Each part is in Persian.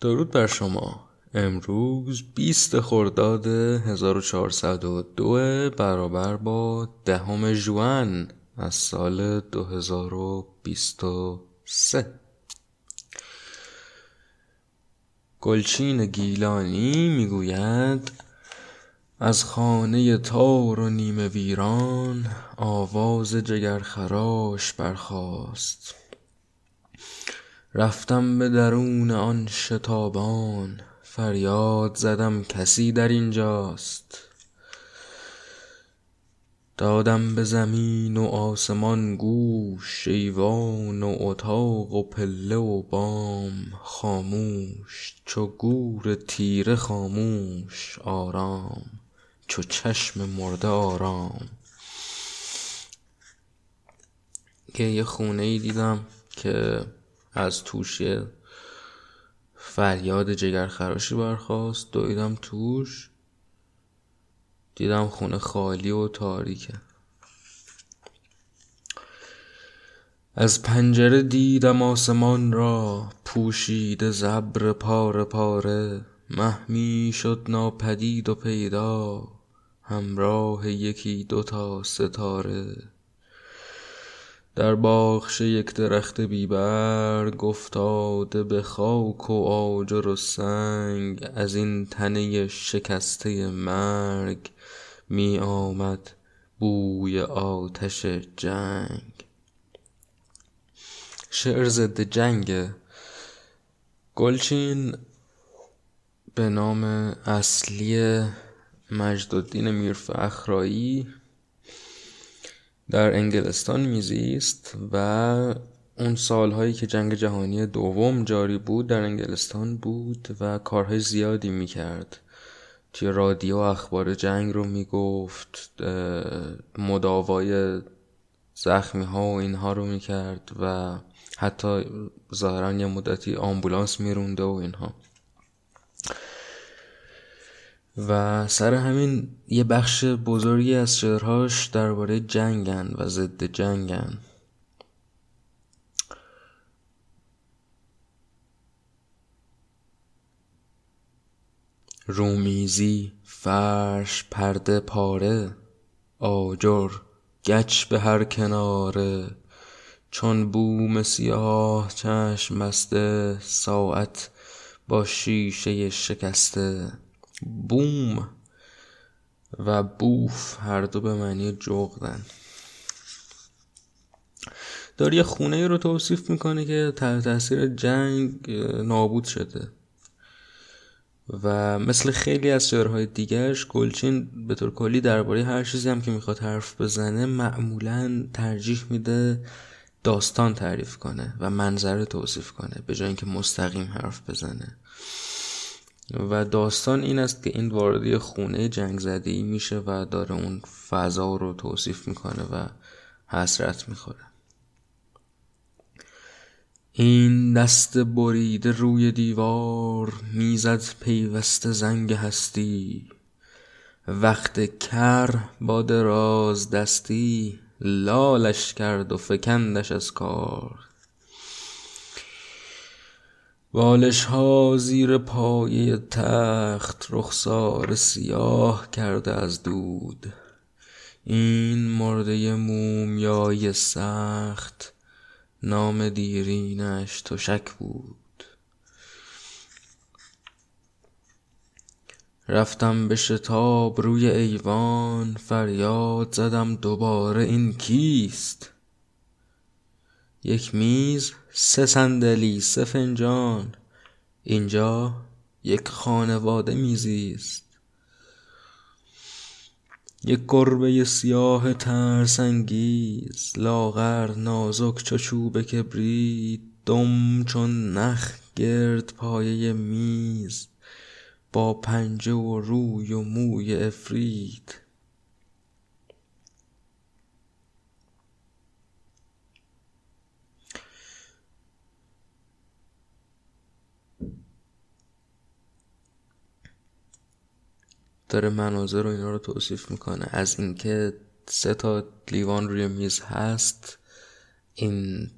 درود بر شما. امروز 20 خرداد 1402 برابر با دهم ژوئن از سال 2023 گلچین گیلانی می‌گوید از خانه تار و نیمه ویران آواز جگرخراش برخاست. رفتم به درون آن شتابان فریاد زدم کسی در اینجاست. دادم به زمین و آسمان گوش ایوان و اتاق و پله و بام خاموش چو گور تیره خاموش آرام چو چشم مرده آرام. یه خونه دیدم که از توش فریاد جگرخراشی برخاست دویدم توش دیدم خونه خالی و تاریکه. از پنجره دیدم آسمان را پوشیده زبر پاره پاره مه شد ناپدید و پیدا همراه یکی دوتا ستاره. در باغچه یک درخت بی برگ افتاده به خاک و آجر و سنگ از این تنه شکسته مرگ می آمد بوی آتش جنگ. شعر ضد جنگه گلچین به نام اصلی مجدالدین میرفخرایی در انگلستان میزیست و اون سالهایی که جنگ جهانی دوم جاری بود در انگلستان بود و کارهای زیادی می‌کرد. توی رادیو اخبار جنگ رو می‌گفت مداوای زخمی ها و اینها رو می‌کرد و حتی ظاهرا یه مدتی آمبولانس میرونده و اینها. و سر همین یه بخش بزرگی از شعرهاش درباره جنگن و ضد جنگن. رومیزی فرش پرده پاره آجر گچ به هر کناره چون بوم سیاه چشم بسته ساعت با شیشه شکسته. بوم و بوف هر دو به معنی جغدن. داره یه خونه رو توصیف می‌کنه که تحت تاثیر جنگ نابود شده. و مثل خیلی از شعرهای دیگرش گلچین به طور کلی درباره هر چیزی هم که می‌خواد حرف بزنه معمولا ترجیح میده داستان تعریف کنه و منظره توصیف کنه به جای اینکه مستقیم حرف بزنه. و داستان این است که این واردی خونه جنگ زده ای میشه و داره اون فضا رو توصیف می‌کنه و حسرت می‌خوره. این دست بریده روی دیوار می‌زد پیوسته زنگ هستی. وقت کر با دراز دستی لالش کرد و فکندش از کار. بالش ها زیر پایه تخت رخسار سیاه کرده از دود. این مرده مومیای سخت نام دیرینش تشک بود. رفتم به شتاب روی ایوان فریاد زدم دوباره این کیست؟ یک میز سه صندلی سه فنجان اینجا یک خانواده میزیست. یک گربه سیاه ترسانگیز لاغر نازک چو چوب کبریت دم چون نخ گرد پایه میز با پنجه و روی و موی عفریت داره مناظر و اینا رو توصیف می‌کنه. از اینکه سه تا لیوان روی میز هست این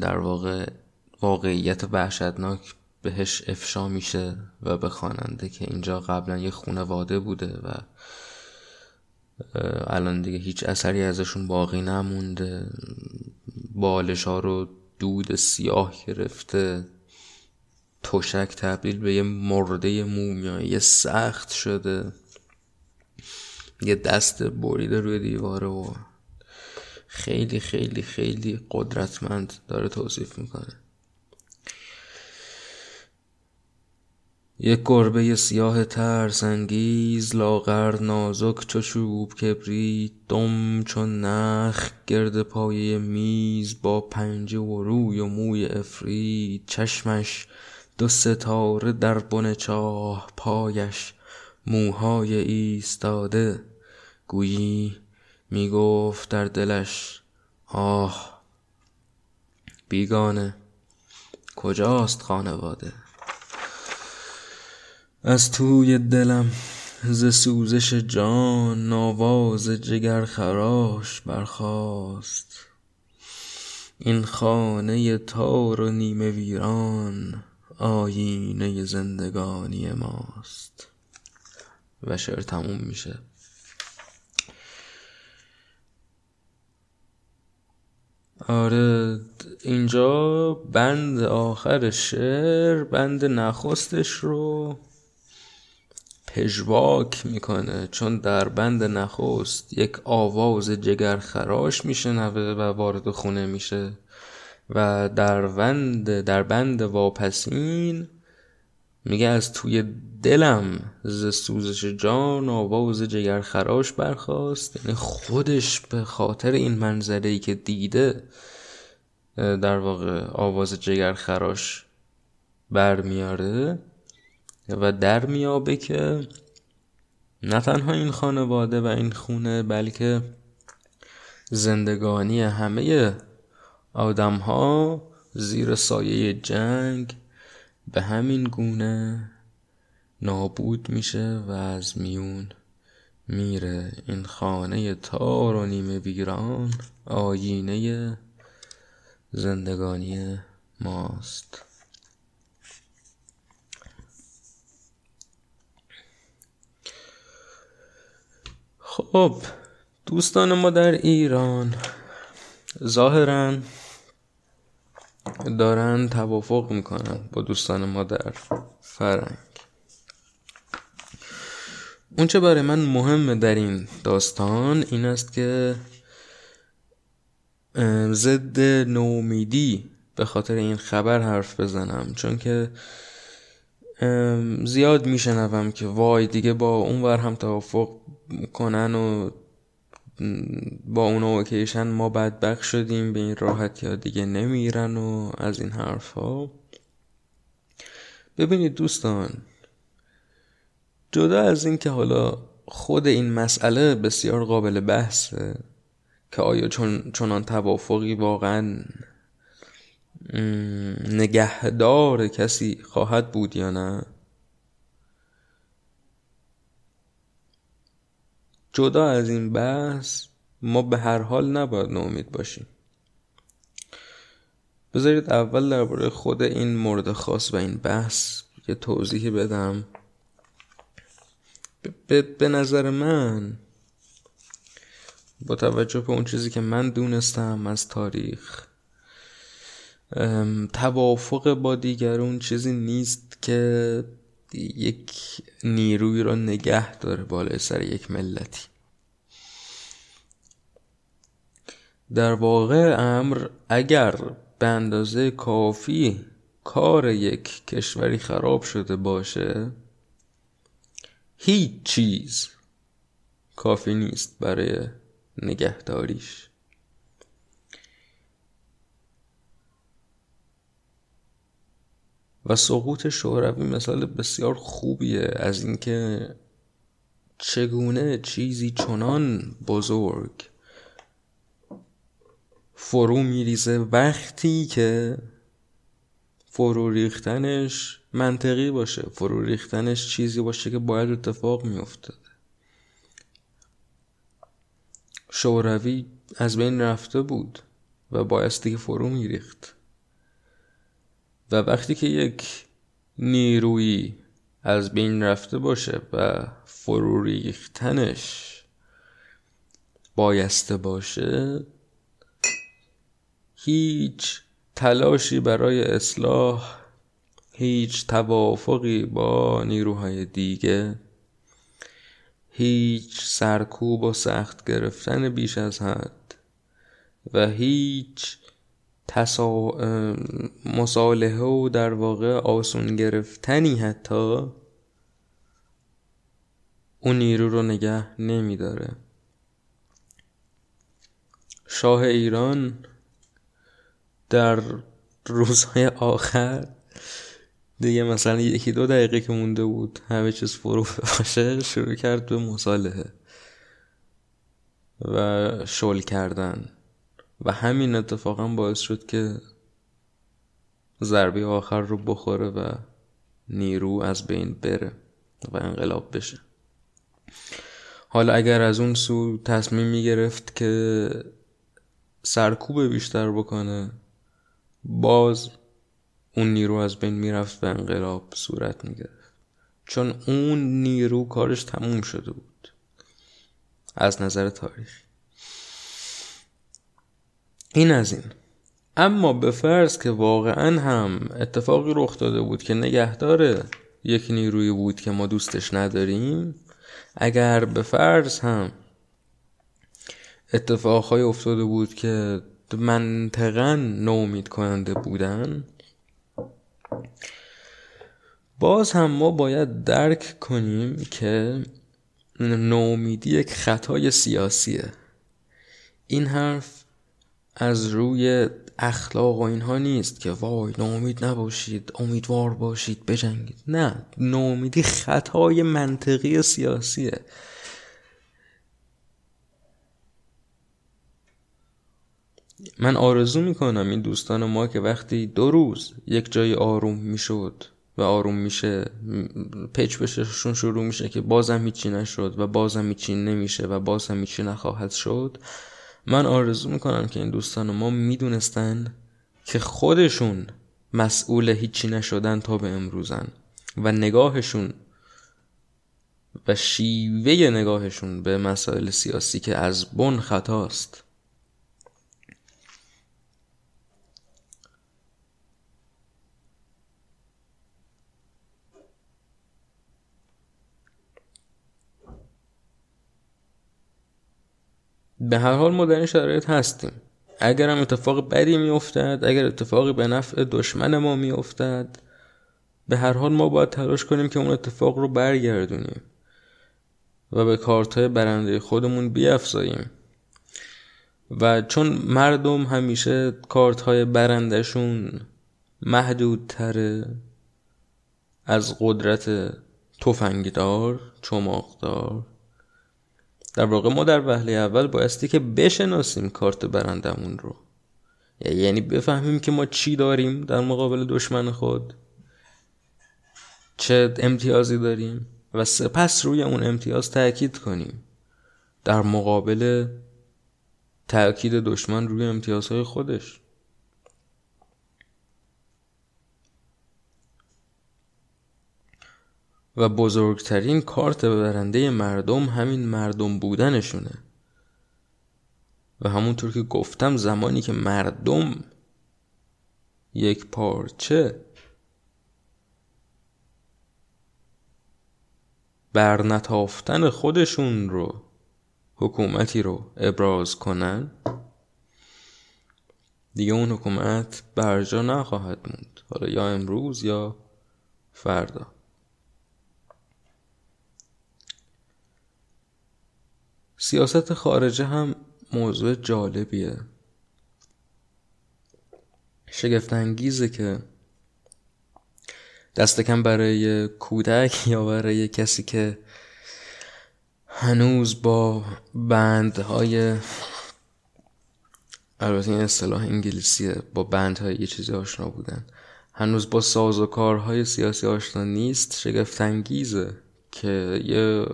در واقع واقعیت وحشتناک بهش افشا میشه و به خواننده که اینجا قبلا یه خونواده بوده و الان دیگه هیچ اثری ازشون باقی نمونده. بالش ها رو دود سیاه گرفته. تشک تبدیل به یه مرده مومیایی سخت شده. یه دست بریده روی دیواره و خیلی خیلی خیلی قدرتمند داره توصیف می‌کنه. یک گربه سیاه ترسانگیز لاغر نازک چو چوب کبریت دم چون نخ گرد پایه میز با پنجه و روی و موی عفریت چشمش دو ستاره در بن چاه پایش موهای ایستاده. گویی می‌گفت در دلش آه بیگانه کجاست خانواده؟ از توی دلم ز سوزش جان آواز جگر خراش برخاست. این خانه تار و نیمه ویران آیینه زندگانی ماست. و شعر تموم میشه. آره اینجا بند آخر شعر بند نخستش رو پژواک می‌کنه. چون در بند نخست یک آواز جگر خراش میشنوه و وارد خونه میشه. و در بند در بند واپسین میگه از توی دلم ز سوزش جان آواز جگر خراش برخواست یعنی خودش به خاطر این منظره ای که دیده در واقع آواز جگر خراش برمیاره و در میابه که نه تنها این خانواده و این خونه بلکه زندگانی همه آدم ها زیر سایه جنگ به همین گونه نابود میشه و از میون میره. این خانه تار و نیمه ویران آینه زندگانی ماست. خب دوستان ما در ایران ظاهرا دارن توافق می‌کنن با دوستان ما در فرنگ. اونچه برای من مهمه در این داستان این است که ضد نومیدی به خاطر این خبر حرف بزنم. چون که زیاد میشنوم که وای دیگه با اون ور هم توافق کنن و با اون اوکیشن ما بدبخ شدیم به این راحتی ها دیگه نمیرن و از این حرف ها ببینید دوستان جدا از این که حالا خود این مسئله بسیار قابل بحثه که آیا چون چنان توافقی واقعا نگهدار کسی خواهد بود یا نه جدا از این بحث ما به هر حال نباید ناامید باشیم. بذارید اول درباره خود این مورد خاص و این بحث یه توضیحی بدم. به نظر من با توجه به اون چیزی که من دونستم از تاریخ توافق با دیگرون چیزی نیست که یک نیروی را نگه داره بالای سر یک ملتی. در واقع امر اگر به اندازه کافی کار یک کشوری خراب شده باشه هیچ چیز کافی نیست برای نگهداریش. و سقوط شوروی مثال بسیار خوبیه از اینکه چگونه چیزی چنان بزرگ فرو میریزه وقتی که فرو ریختنش منطقی باشه فرو ریختنش چیزی باشه که باید اتفاق میافتاده. شوروی از بین رفته بود و بایستی که فرو میریخت. و وقتی که یک نیرویی از بین رفته باشه و فرو ریختنش بایسته باشه هیچ تلاشی برای اصلاح هیچ توافقی با نیروهای دیگه هیچ سرکوب و سخت گرفتن بیش از حد و هیچ تسا... مصالحه و در واقع آسون گرفتنی حتی اون نیرو رو نگه نمیداره. شاه ایران در روزهای آخر دیگه مثلا یکی دو دقیقه که مونده بود همه چیز فرو باشه شروع کرد به مصالحه و شل کردن. و همین اتفاقا باعث شد که ضربه آخر رو بخوره و نیرو از بین بره و انقلاب بشه. حالا اگر از اون سو تصمیم می گرفت که سرکوب بیشتر بکنه باز اون نیرو از بین می‌رفت و انقلاب صورت می‌گرفت. چون اون نیرو کارش تموم شده بود از نظر تاریخی. این از این. اما به فرض که واقعا هم اتفاقی رخ داده بود که نگهدار یک نیروی بود که ما دوستش نداریم اگر به فرض هم اتفاقهای افتاده بود که منطقا نومید کننده بودن باز هم ما باید درک کنیم که نومیدی یک خطای سیاسیه. این حرف از روی اخلاق و اینها نیست که وای نومید نباشید امیدوار باشید بجنگید. نه نومیدی خطای منطقی سیاسیه. من آرزو می‌کنم این دوستان ما که وقتی دو روز یک جای آروم می‌شد و آروم میشه پیچ بششون شروع میشه که بازم هیچی نشد و بازم هیچی نمیشه و بازم هیچی نخواهد شد من آرزو می‌کنم که این دوستان ما می‌دونستن که خودشون مسئول هیچی نشدن تا به امروزن و نگاهشون و شیوه نگاهشون به مسائل سیاسی که از بن خطاست. به هر حال ما شرایط هستیم. اگر هم اتفاق بدی میافتد اگر اتفاقی به نفع دشمن ما میافتد به هر حال ما باید تلاش کنیم که اون اتفاق رو برگردونیم و به کارت های برنده خودمون بیافزاییم. و چون مردم همیشه کارت های برندشون محدودتره از قدرت تفنگدار چماقدار در واقع ما در وهله اول بایستی که بشناسیم کارت برندمون رو. یعنی بفهمیم که ما چی داریم در مقابل دشمن خود. چه امتیازی داریم و سپس روی اون امتیاز تاکید کنیم. در مقابل تاکید دشمن روی امتیازهای خودش. و بزرگترین کارت برنده مردم همین مردم بودنشونه. و همونطور که گفتم زمانی که مردم یک پارچه برنتافتن خودشون رو حکومتی رو ابراز کنن دیگه اون حکومت برجا نخواهد موند. حالا یا امروز یا فردا. سیاست خارجه هم موضوع جالبیه. شگفت انگیزه که دست کم برای کودک یا برای کسی که هنوز با بندهای البته این اصطلاح انگلیسیه با بندهای یه چیزی آشنا بودن. هنوز با ساز و کارهای سیاسی آشنا نیست. شگفت انگیزه که یه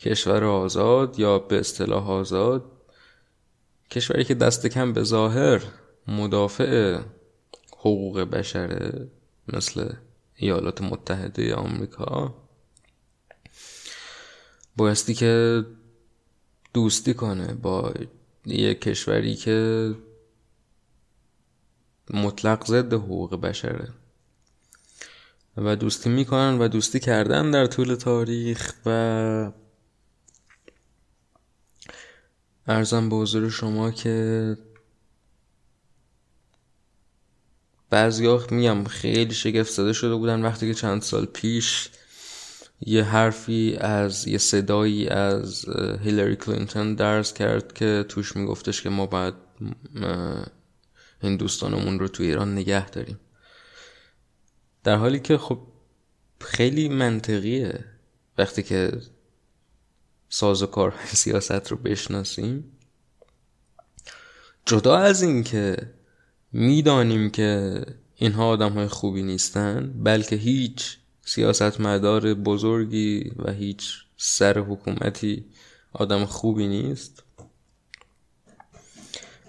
کشور آزاد یا به اصطلاح آزاد کشوری که دست کم به ظاهر مدافع حقوق بشره مثل ایالات متحده آمریکا بایستی که دوستی کنه با یه کشوری که مطلق ضد حقوق بشره. و دوستی می‌کنن و دوستی کردن در طول تاریخ و ارزم به حضور شما که بعضی میگم خیلی شگفت زده شده بودن وقتی که چند سال پیش یه حرفی از یه صدایی از هیلاری کلینتون درس کرد که توش میگفتش که ما باید این دوستانمون رو تو ایران نگه داریم. در حالی که خب خیلی منطقیه. وقتی که ساز و کار سیاست رو بشناسیم. جدا از این که می‌دانیم که اینها آدم های خوبی نیستن بلکه هیچ سیاستمدار بزرگی و هیچ سر حکومتی آدم خوبی نیست.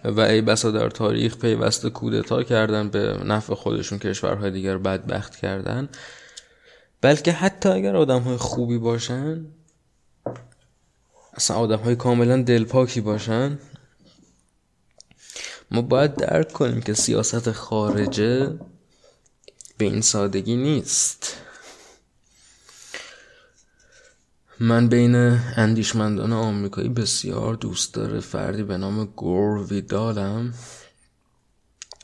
و ای بسا در تاریخ پیوسته کودتا کردن به نفع خودشون کشورهای دیگر بدبخت کردن. بلکه حتی اگر آدم های خوبی باشن اصلا آدم های کاملا دلپاکی باشن. ما باید درک کنیم که سیاست خارجه به این سادگی نیست. من بین اندیشمندان آمریکایی بسیار دوست داره فردی به نام گور ویدالم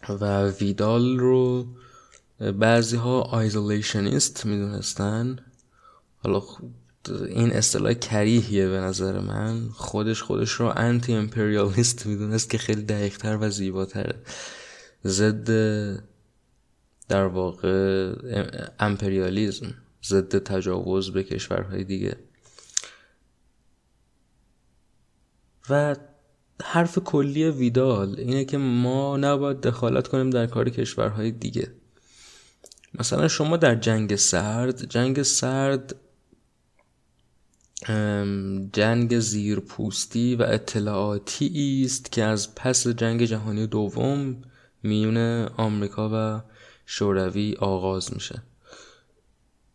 و ویدال رو بعضی ها آیزولیشنیست می‌دونستن. حالا این اصطلاح کریهیه به نظر من. خودش خودش رو انتی امپریالیست می‌دونست که خیلی دقیقتر و زیباتره. ضد در واقع امپریالیزم ضد تجاوز به کشورهای دیگه. و حرف کلی ویدال اینه که ما نباید دخالت کنیم در کار کشورهای دیگه. مثلا شما در جنگ سرد جنگ سرد جنگ زیرپوستی و اطلاعاتی است که از پس جنگ جهانی دوم میون آمریکا و شوروی آغاز میشه.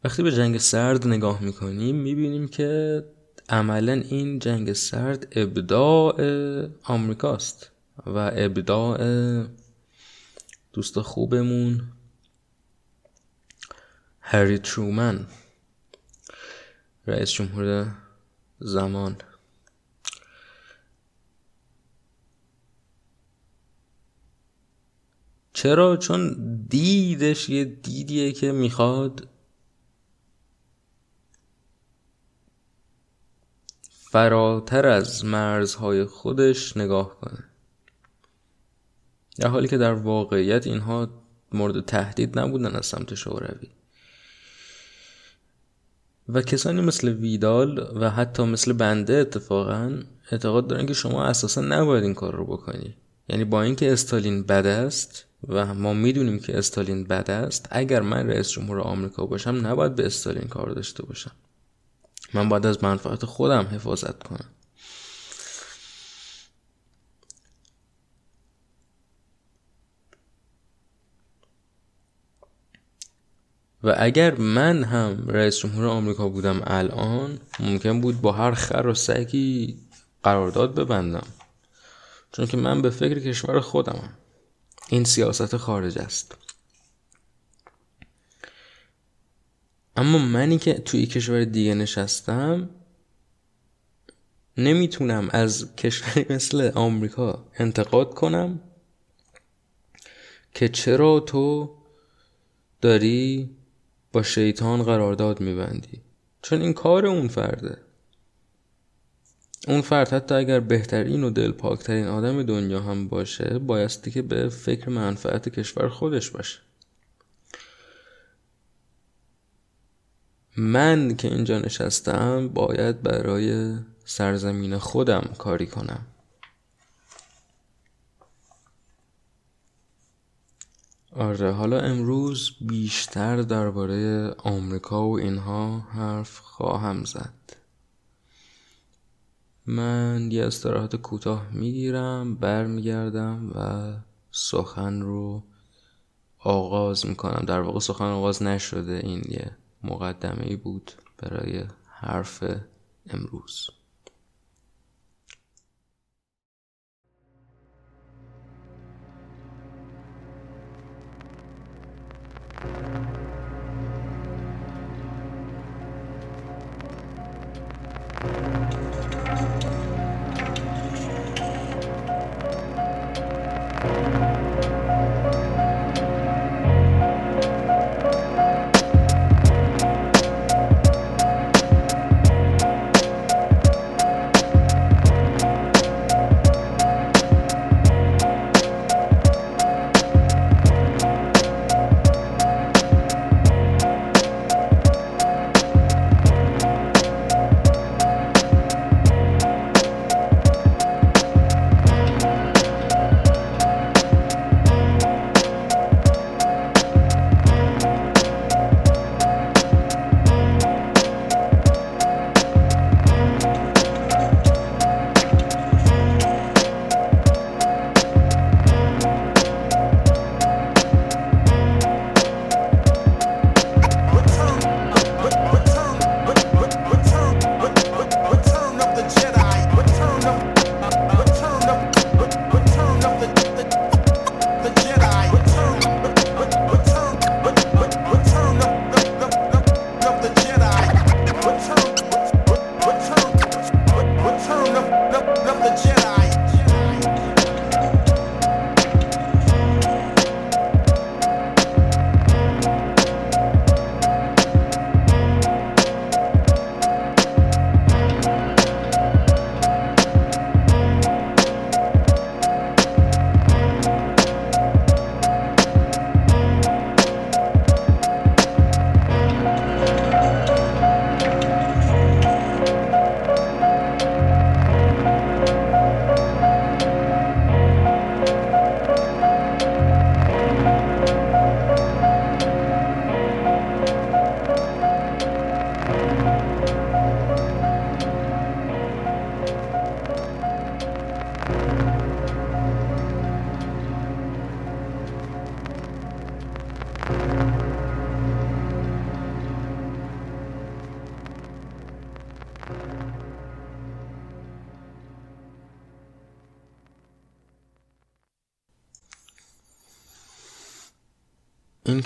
وقتی به جنگ سرد نگاه می‌کنیم می‌بینیم که عملا این جنگ سرد ابداع آمریکاست و ابداع دوست خوبمون هری ترومن. رئیس جمهور زمان. چرا؟ چون دیدش یه دیدیه که می‌خواد فراتر از مرزهای خودش نگاه کنه. در حالی که در واقعیت اینها مورد تهدید نبودن از سمت شوروی. و کسانی مثل ویدال و حتی مثل بنده اتفاقا اعتقاد دارن که شما اساسا نباید این کار رو بکنی. یعنی با اینکه استالین بد است و ما می‌دونیم که استالین بد است اگر من رئیس جمهور آمریکا باشم نباید به استالین کار داشته باشم. من باید از منفعت خودم حفاظت کنم. و اگر من هم رئیس جمهور آمریکا بودم الان ممکن بود با هر خر و سگی قرارداد ببندم. چون که من به فکر کشور خودمم. این سیاست خارج است. اما منی که توی کشور دیگه نشستم نمی‌تونم از کشوری مثل آمریکا انتقاد کنم که چرا تو داری با شیطان قرارداد میبندی. چون این کار اون فرده. اون فرد حتی اگر بهترین و دلپاکترین آدم دنیا هم باشه بایستی که به فکر منفعت کشور خودش باشه. من که اینجا نشستم باید برای سرزمین خودم کاری کنم. آره حالا امروز بیشتر درباره آمریکا و اینها حرف خواهم زد. من یه استراحت کوتاه می‌گیرم برمیگردم و سخن رو آغاز می‌کنم. در واقع سخن آغاز نشده این یه مقدمه ای بود برای حرف امروز. Thank you.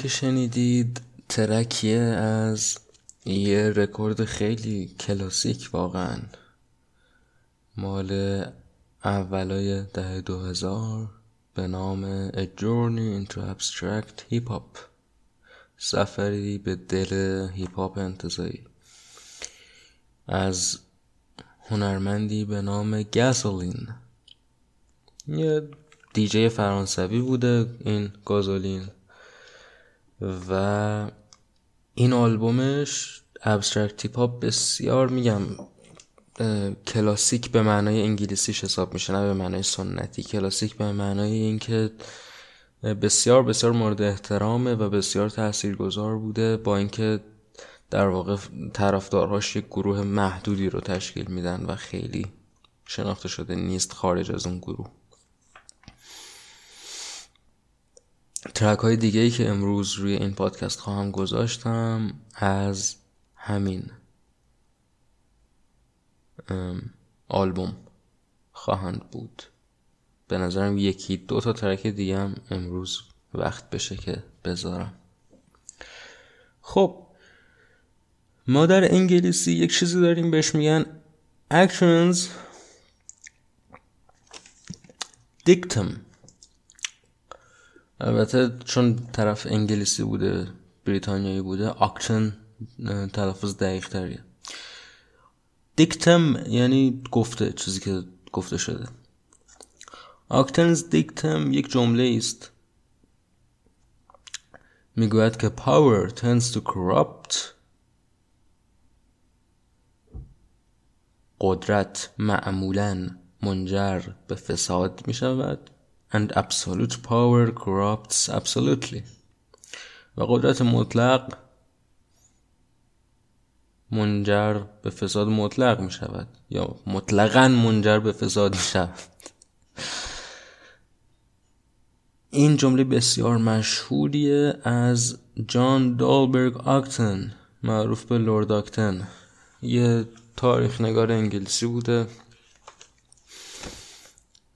که شنیدید ترکیه از یه رکورد خیلی کلاسیک واقعا. مال اولای دهه دو هزار به نام A Journey into Abstract Hip Hop. سفری به دل هیپ هاپ انتظایی. از هنرمندی به نام گازولین یه دیجی فرانسوی بوده این گازولین. و این آلبومش abstract hip hop بسیار میگم کلاسیک به معنای انگلیسیش حساب میشه نه به معنای سنتی. کلاسیک به معنای اینکه بسیار بسیار مورد احترامه و بسیار تاثیرگذار بوده با اینکه در واقع طرفدارهاش یک گروه محدودی رو تشکیل میدن و خیلی شناخته شده نیست خارج از اون گروه. ترک های دیگه ای که امروز روی این پادکست خواهم گذاشتم از همین آلبوم خواهند بود. به نظرم یکی دو تا ترک دیگه هم امروز وقت بشه که بذارم. خب ما در انگلیسی یک چیزی داریم بهش میگن actions dictum. البته چون طرف انگلیسی بوده بریتانیایی بوده آکشن تلفظ دقیق تریه دیکتم یعنی گفته چیزی که گفته شده. آکتنز دیکتم یک جمله است می‌گوید که power tends to corrupt قدرت معمولا منجر به فساد می شود and absolute power corrupts absolutely. و قدرت مطلق منجر به فساد مطلق می شود. یا مطلقا منجر به فساد می شود. این جمله بسیار مشهوریه از جان دالبرگ آکتن معروف به لورد آکتن. یه تاریخ نگار انگلیسی بوده.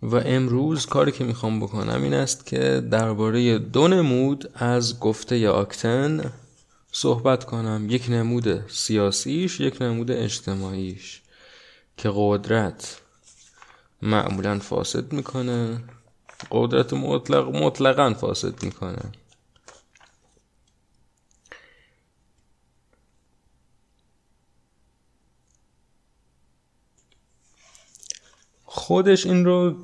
و امروز کاری که می‌خوام بکنم این است که درباره دو نمود از گفته آکتن صحبت کنم. یک نمود سیاسیش یک نمود اجتماعیش که قدرت معمولا فاسد می‌کنه. قدرت مطلق مطلقا فاسد می‌کنه. خودش این رو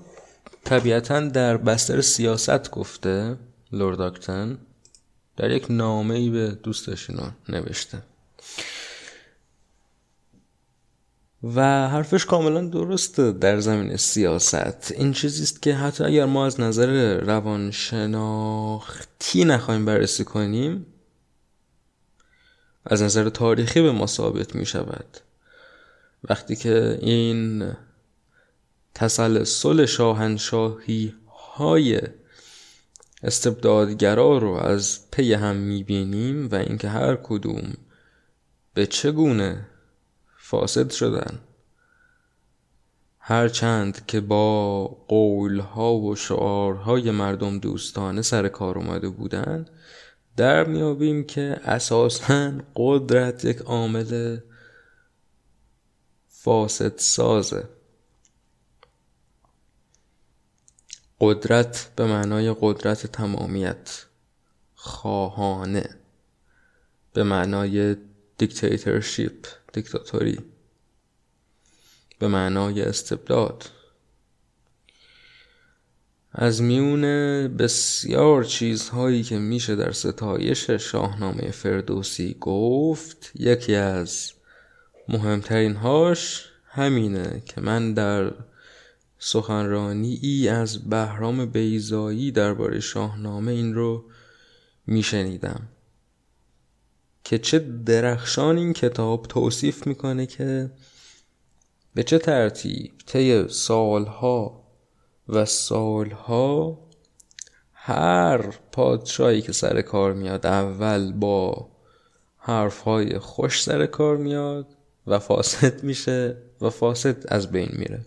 طبیعتا در بستر سیاست گفته لورداکتن در یک نامه ای به دوستش اینو نوشته. و حرفش کاملا درسته در زمین سیاست. این چیزی است که حتی اگر ما از نظر روانشناختی نخواهیم بررسی کنیم از نظر تاریخی به ما ثابت می شود وقتی که این تسلسل شاهنشاهی های استبدادگرا رو از پی هم می‌بینیم و اینکه هر کدوم به چگونه فاسد شدن. هرچند که با قولها و شعارهای مردم دوستانه سر کار اومده بودن در میابیم که اساسا قدرت یک عامل فاسد سازه قدرت به معنای قدرت تمامیت. خواهانه. به معنای دیکتاتورشیپ دیکتاتوری به معنای استبداد. از میون بسیار چیزهایی که میشه در ستایش شاهنامه فردوسی گفت یکی از مهمترین هاش همینه که من در سخنرانی ای از بهرام بیزایی درباره شاهنامه این رو میشنیدم. که چه درخشان این کتاب توصیف می‌کنه که به چه ترتیب طی سالها و سالها هر پادشاهی که سر کار میاد اول با حرفهای خوش سر کار میاد و فاسد میشه و فاسد از بین میره.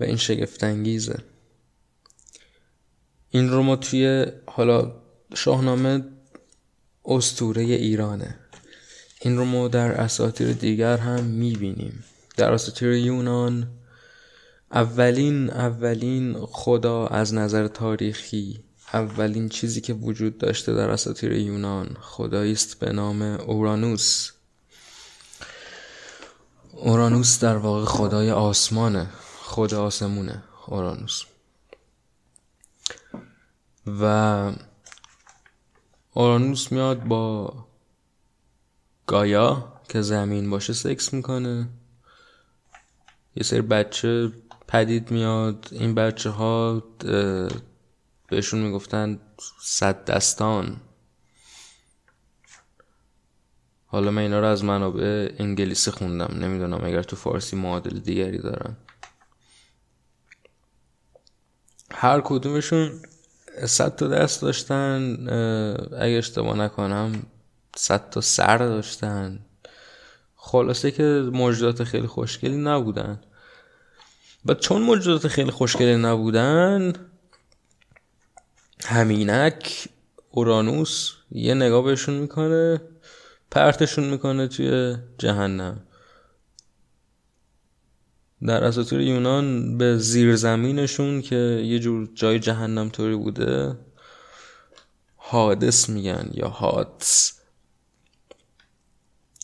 و این شگفتانگیزه. این رو ما توی حالا شاهنامه استوره ایرانه. این رو ما در اساطیر دیگر هم می‌بینیم. در اساطیر یونان اولین اولین خدا از نظر تاریخی اولین چیزی که وجود داشته در اساطیر یونان خدایی است به نام اورانوس. اورانوس در واقع خدای آسمانه. خود آسمونه اورانوس. و اورانوس میاد با گایا که زمین باشه سکس می‌کنه. یه سری بچه پدید میاد. این بچه ها بهشون می‌گفتن صد دستان. حالا من اینا رو از منابع انگلیسی خوندم. نمی‌دونم اگر تو فارسی معادل دیگری دارن. هر کدومشون صد تا دست داشتن اگه اشتباه نکنم صد تا سر داشتن. خلاصه که موجودات خیلی خوشگلی نبودن. و چون موجودات خیلی خوشگلی نبودن همینک اورانوس یه نگاه بهشون می‌کنه پرتشون می‌کنه توی جهنم. در اساطیر یونان به زیرزمینشون که یه جور جای جهنم طوری بوده حادث میگن یا حادث.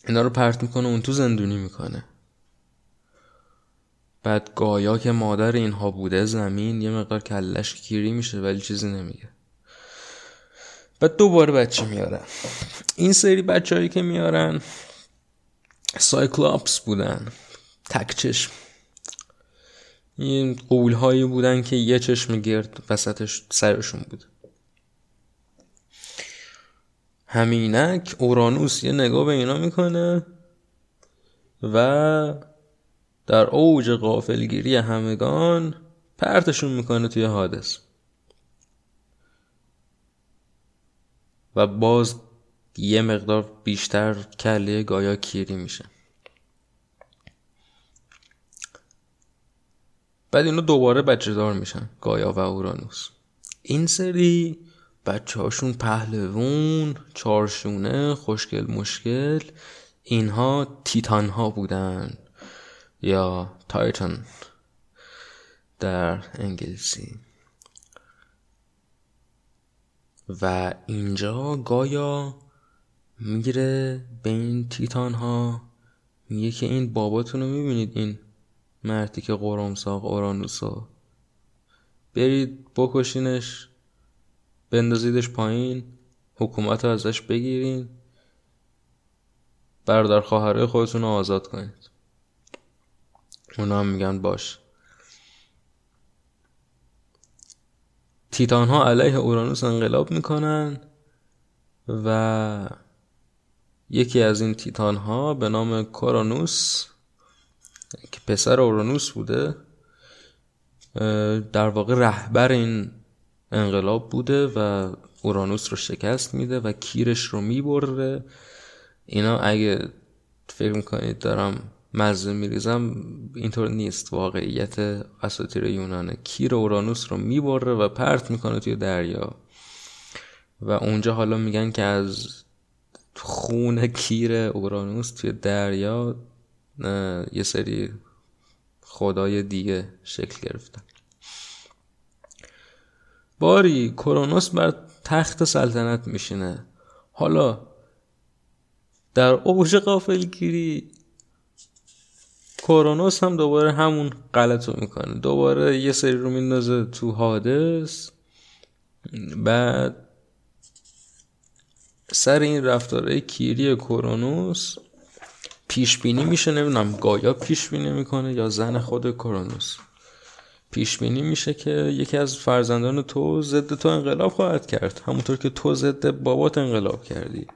اینا رو پرت می‌کنه اون تو زندونی می‌کنه. بعد گایا که مادر اینها بوده زمین یه مقدار کلش کیری میشه ولی چیزی نمیگه. بعد دوباره بچه میارن. این سری بچه هایی که میارن سایکلاپس بودن تک چشم. این قول هایی بودن که یه چشم گرد وسطش سرشون بود. همینک اورانوس یه نگاه به اینا می‌کنه و در اوج قافلگیری همگان پرتشون می‌کنه توی حادث. و باز یه مقدار بیشتر کله گایا کیری میشه. بعد اینو دوباره بچه دار میشن گایا و اورانوس. این سری بچه هاشون پهلوون چارشونه خوشگل مشکل اینها تیتان ها بودن یا تایتان در انگلیسی. و اینجا گایا می‌گیره به این تیتان ها میگه که این باباتون رو می‌بینید این مردی که قرمساق اورانوسا برید بکشینش بندازیدش پایین حکومت رو ازش بگیرین برادر خواهره خودتون رو آزاد کنید. اونا هم میگن باش. تیتان ها علیه اورانوس انقلاب می‌کنن و یکی از این تیتان ها به نام کورانوس که پسر اورانوس بوده در واقع رهبر این انقلاب بوده و اورانوس رو شکست میده و کیرش رو می‌بره. اینا اگه فکر می‌کنید دارم مزه میریزم اینطور نیست. واقعیت اساطیر یونانه. کیر اورانوس رو می‌بره و پرت می‌کنه توی دریا. و اونجا حالا میگن که از خون کیر اورانوس توی دریا یه سری خدای دیگه شکل گرفتن. باری کرونوس بر تخت سلطنت میشینه. حالا در اوج گیری کرونوس هم دوباره همون غلط رو می‌کنه. دوباره یه سری رو میندازه تو حادث. بعد سر این رفتاره کیری کرونوس پیش بینی میشه نمی‌دونم گایا پیش بینی می‌کنه یا زن خود کرونوس. پیش بینی میشه که یکی از فرزندان تو ضد تو انقلاب خواهد کرد. همونطور که تو ضد بابات انقلاب کردی.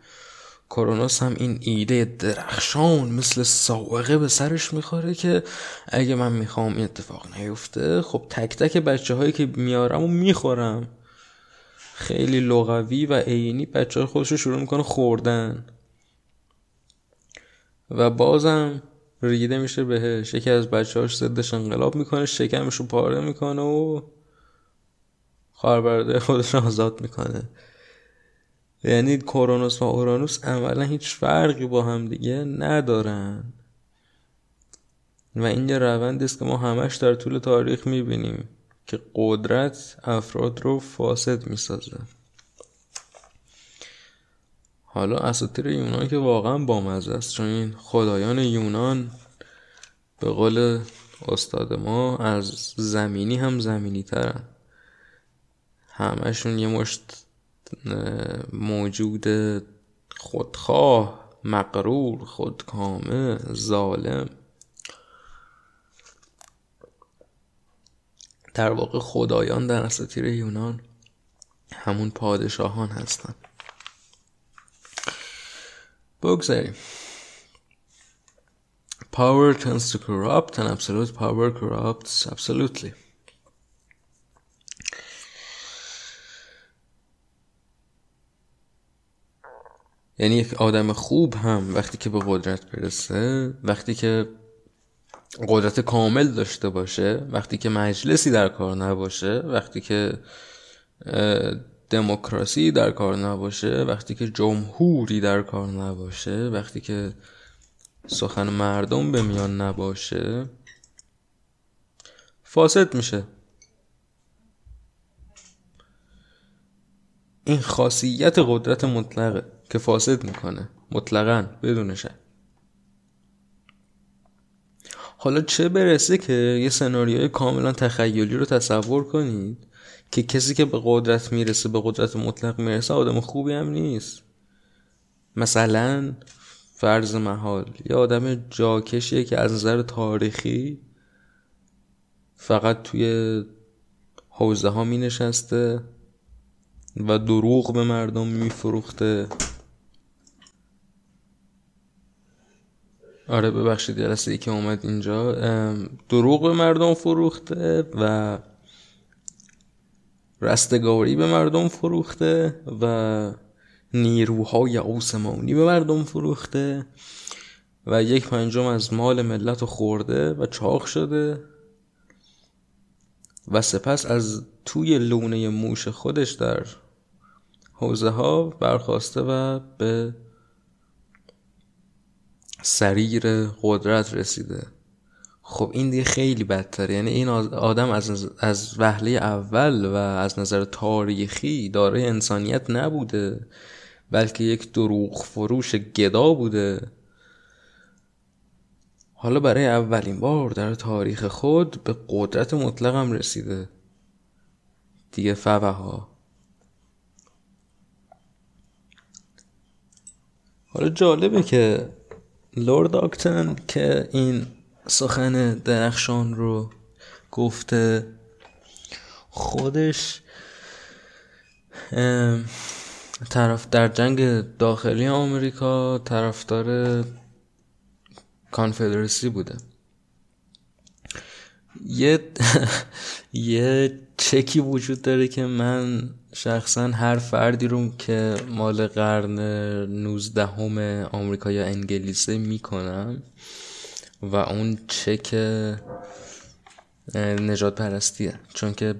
کرونوس هم این ایده درخشان مثل ساوقه به سرش می‌خوره که اگه من می‌خوام این اتفاق نیفته خب تک تک بچه هایی که میارم و می‌خورم. خیلی لغوی و عینی بچه های خودش رو شروع می‌کنه خوردن. و بازم ریده میشه بهش. یکی از بچه هاش ضدش انقلاب می‌کنه شکمش رو پاره می‌کنه و خواهر خودش آزاد می‌کنه. یعنی کرونوس و اورانوس عملا هیچ فرقی با هم دیگه ندارن. و این یه روندی است که ما همش در طول تاریخ می‌بینیم که قدرت افراد رو فاسد می‌سازه. حالا اساطیر یونان که واقعا بامزه است. چون این خدایان یونان به قول استاد ما از زمینی هم زمینی ترن. همشون یه مشت موجود خودخواه مقرور خودکامه ظالم. در واقع خدایان در اساطیر یونان همون پادشاهان هستند بگذاریم. Power tends to corrupt and absolute power corrupts absolutely. یعنی یک آدم خوب هم وقتی که به قدرت برسه وقتی که قدرت کامل داشته باشه وقتی که مجلسی در کار نباشه وقتی که دموکراسی در کار نباشه وقتی که جمهوری در کار نباشه وقتی که سخن مردم به میان نباشه فاسد میشه. این خاصیت قدرت مطلقه که فاسد می‌کنه مطلقا بدون حالا چه برسه که یه سناریوی کاملا تخیلی رو تصور کنید؟ که کسی که به قدرت می‌رسه به قدرت مطلق می‌رسه آدم خوبی هم نیست. مثلا فرض محال یه آدم جاکشیه که از نظر تاریخی فقط توی حوزه ها می نشسته و دروغ به مردم میفروخته. آره ببخشید جلسه ای که اومد اینجا دروغ به مردم فروخته و رستگاری به مردم فروخته و نیروهای آسمانی به مردم فروخته و یک پنجم از مال ملت خورده و چاق شده و سپس از توی لونه موش خودش در حوزه ها برخواسته و به سریر قدرت رسیده. خب این دیگه خیلی بدتره. یعنی این آدم از, از وهله اول و از نظر تاریخی داره انسانیت نبوده بلکه یک دروغ فروش گدا بوده. حالا برای اولین بار در تاریخ خود به قدرت مطلقم رسیده. دیگه فوه ها حالا جالبه که لورد آکتن که این سخن درخشان رو گفته خودش طرف در جنگ داخلی آمریکا طرفدار کانفدرسی بوده. یه یه چکی وجود داره که من شخصا هر فردی رو که مال قرن 19 همه آمریکا یا انگلیسه می‌کنم و اون چک نجات پرستیه. چون که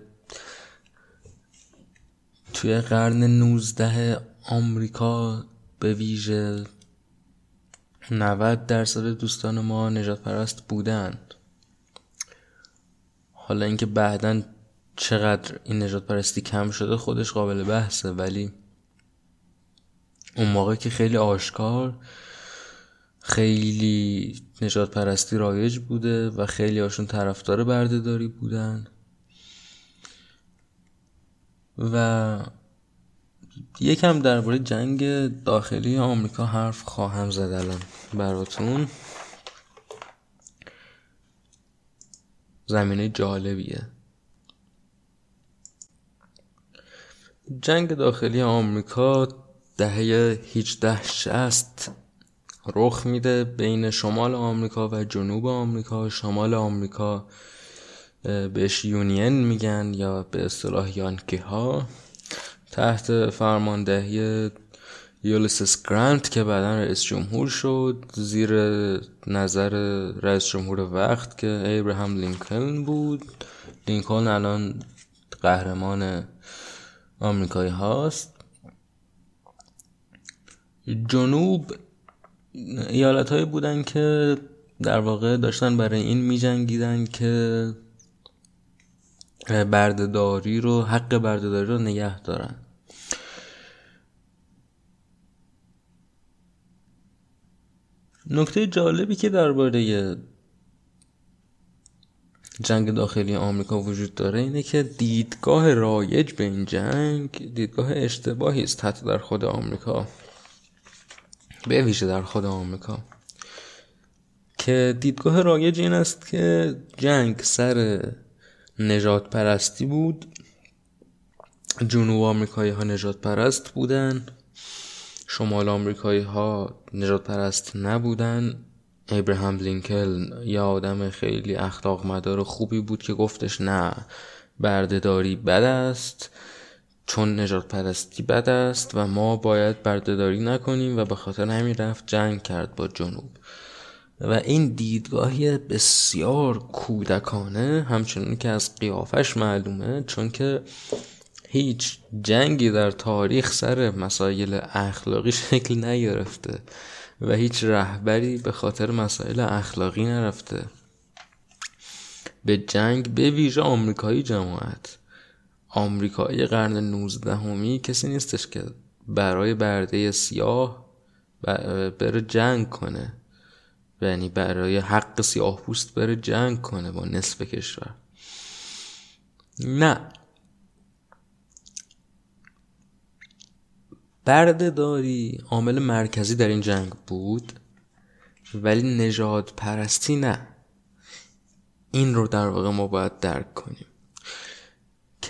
توی قرن 19 آمریکا به ویژه 90 درصد دوستان ما نجات پرست بودند حالا اینکه بعدا چقدر این نجات پرستی کم شده خودش قابل بحثه ولی اون موقع که خیلی آشکار خیلی نجات پرستی رایج بوده و خیلی هاشون طرفدار بردهداری بودن. و یکم درباره جنگ داخلی آمریکا حرف خواهم زد الان براتون. زمینه جالبیه. جنگ داخلی آمریکا دهه 1860 رخ میده بین شمال آمریکا و جنوب آمریکا. شمال آمریکا بهش یونین میگن یا به اصطلاح یانکی ها تحت فرماندهی یولیسس گرانت که بعدا رئیس جمهور شد زیر نظر رئیس جمهور وقت که ابراهام لینکلن بود. لینکلن الان قهرمان آمریکایی هاست. جنوب ایالت هایی بودن که در واقع داشتن برای این می جنگیدن که بردهداری رو حق بردهداری رو نگه دارن. نکته جالبی که درباره جنگ داخلی آمریکا وجود داره اینه که دیدگاه رایج به این جنگ دیدگاه اشتباهی است حتی در خود آمریکا. به ویژه در خود آمریکا. که دیدگاه رایج این است که جنگ سر نجات پرستی بود. جنوب آمریکایی ها نجات پرست بودن. شمال آمریکایی ها نجات پرست نبودن. ابراهام لینکلن یا آدم خیلی اخلاق مدار خوبی بود که گفتش نه بردهداری بد است. چون نجات پرستی بد است و ما باید بردهداری نکنیم و به خاطر همین رفت جنگ کرد با جنوب. و این دیدگاهی بسیار کودکانه همچنین که از قیافش معلومه چون که هیچ جنگی در تاریخ سر مسائل اخلاقی شکل نگرفته و هیچ رهبری به خاطر مسائل اخلاقی نرفته. به جنگ به ویژه آمریکایی جماعت. آمریکایی قرن 19 همی کسی نیستش که برای برده سیاه بره جنگ کنه. یعنی برای حق سیاه پوست بره جنگ کنه با نصف کشور. نه. برده داری عامل مرکزی در این جنگ بود ولی نجات پرستی نه. این رو در واقع ما باید درک کنیم.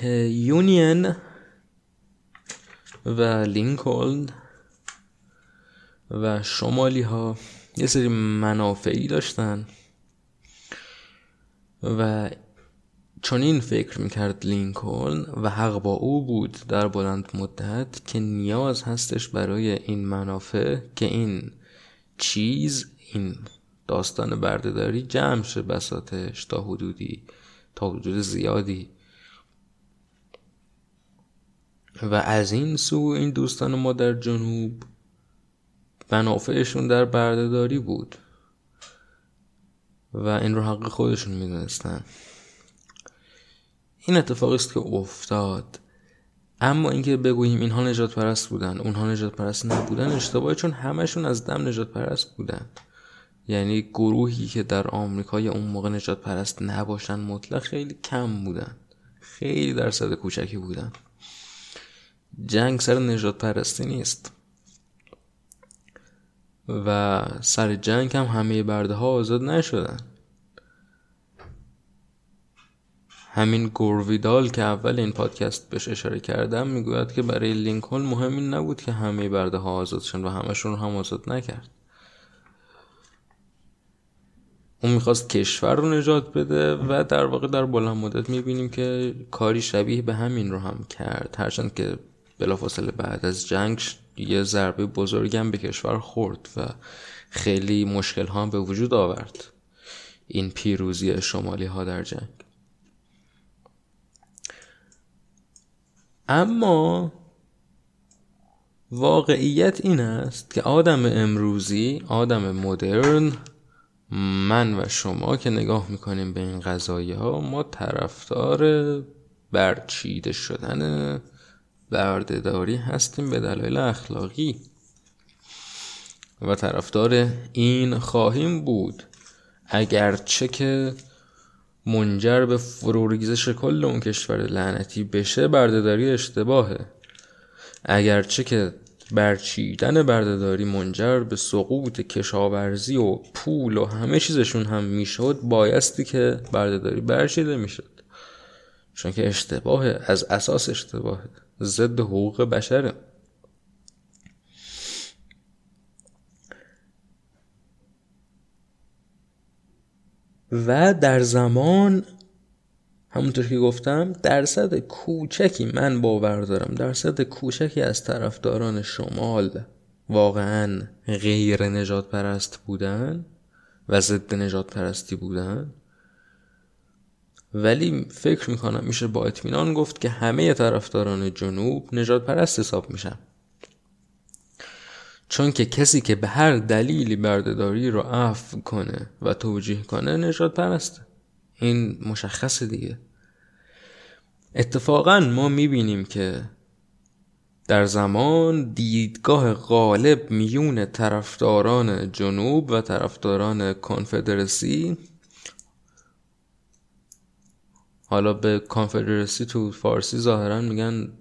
یونین و لینکلن و شمالی ها یه سری منافعی داشتن و چون این فکر می‌کرد لینکلن و حق با او بود در بلند مدت که نیاز هستش برای این منافع که این چیز این داستان بردهداری جمع شه بساتش تا حدودی تا حدود زیادی. و از این سو این دوستان ما در جنوب منافعشون در بردهداری بود. و این رو حق خودشون می‌دونستن. این اتفاقی است که افتاد. اما اینکه بگوییم اینها نجات پرست بودن اونها نجات پرست نبودن اشتباهی چون همشون از دم نجات پرست بودن. یعنی گروهی که در آمریکای اون موقع نجات پرست نباشن مطلق خیلی کم بودن. خیلی درصد کوچکی بودن. جنگ سر نجات پرستی نیست. و سر جنگ هم همه برده ها آزاد نشدن. همین گورویدال که اول این پادکست بهش اشاره کردم می‌گوید که برای لینکلن مهم این نبود که همه برده ها آزاد شن و همشون رو هم آزاد نکرد. اون می‌خواست کشور رو نجات بده و در واقع در بلند مدت می‌بینیم که کاری شبیه به همین رو هم کرد. هرچند که بلافاصله بعد از جنگ یه ضربه بزرگم به کشور خورد و خیلی مشکل ها به وجود آورد. این پیروزی شمالی ها در جنگ. اما واقعیت این است که آدم امروزی آدم مدرن من و شما که نگاه می‌کنیم به این قضایی ها ما طرفدار برچیده شدن بردهداری هستیم به دلایل اخلاقی. و طرفدار این خواهیم بود. اگرچه که منجر به فروریزش کل اون کشور لعنتی بشه بردهداری اشتباهه. اگرچه که برچیدن بردهداری منجر به سقوط کشاورزی و پول و همه چیزشون هم می‌شد بایستی که بردهداری برچیده می‌شد. چون که اشتباهه از اساس اشتباهه. ضد حقوق بشره و در زمان همونطور که گفتم درصد کوچکی من باور دارم درصد کوچکی از طرفداران شمال واقعا غیر نجات پرست بودن و ضد نجات پرستی بودن. ولی فکر می‌کنم میشه با اطمینان گفت که همه طرفداران جنوب نجات پرست حساب میشن. چون که کسی که به هر دلیلی بردهداری رو عفو کنه و توجیه کنه نجات پرسته این مشخصه دیگه. اتفاقا ما می‌بینیم که در زمان دیدگاه غالب میون طرفداران جنوب و طرفداران کنفدرسی حالا به کانفدرسی تو فارسی ظاهرا میگن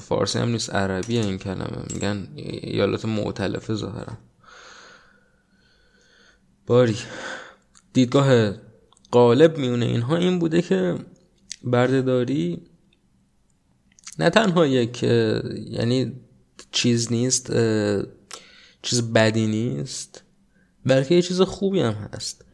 فارسی هم نیست عربی این کلمه. میگن ایالات معتلفه ظاهرا. باری. دیدگاه قالب میونه اینها این بوده که بردهداری نه تنها یک یعنی چیز نیست چیز بدی نیست بلکه یه چیز خوبی هم هست.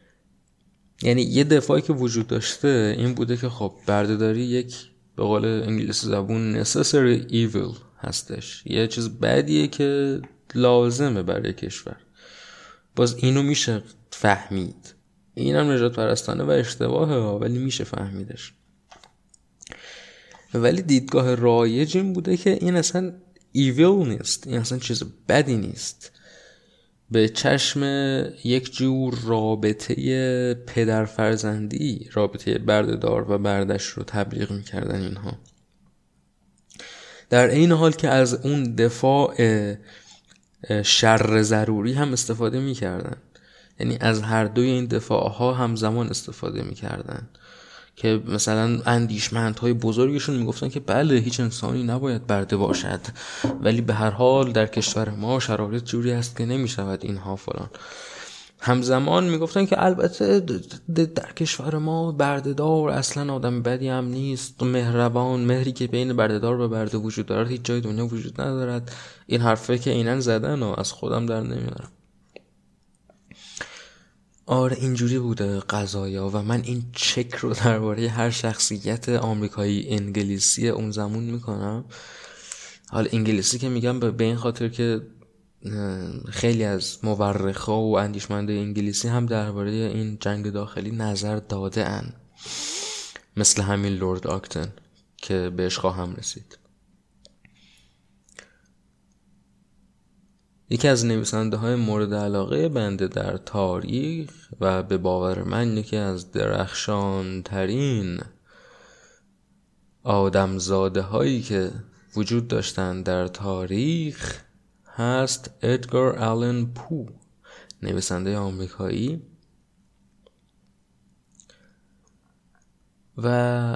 یعنی یه دفاعی که وجود داشته این بوده که خب بردهداری یک به قول انگلیسی زبون necessary evil هستش. یه چیز بدیه که لازمه برای کشور. باز اینو میشه فهمید. اینم نجات پرستانه و اشتباهه ولی میشه فهمیدش. ولی دیدگاه رایج این بوده که این اصلا ایویل نیست. این اصلا چیز بدی نیست. به چشم یک جور رابطه پدر فرزندی رابطه بردهدار و بردش رو تبلیغ می‌کردن اینها. در این حال که از اون دفاع شر ضروری هم استفاده می‌کردن. یعنی از هر دوی این دفاع ها هم زمان استفاده می‌کردن. که مثلا های بزرگشون می‌گفتن که بله هیچ انسانی نباید برده باشد. ولی به هر حال در کشور ما شرایط جوری است که نمی‌شود اینها فلان. همزمان می‌گفتن که البته در کشور ما بردهدار اصلا آدم بدی هم نیست. مهربان مهری که بین بردهدار و برده وجود دارد هیچ جای دنیا وجود ندارد. این حرفه که اینن زدن و از خودم در نمیارم. آره اینجوری بوده قضایا و من این چک رو درباره هر شخصیت آمریکایی انگلیسی اون زمان می‌کنم. حالا انگلیسی که میگم به این خاطر که خیلی از مورخا و اندیشمنده انگلیسی هم درباره این جنگ داخلی نظر داده ان مثل همین لورد آکتن که بهش خواهم رسید. یکی از نویسنده های مورد علاقه بنده در تاریخ و به باور من یکی از درخشان ترین آدمزاده هایی که وجود داشتند در تاریخ هست ادگار آلن پو نویسنده آمریکایی. و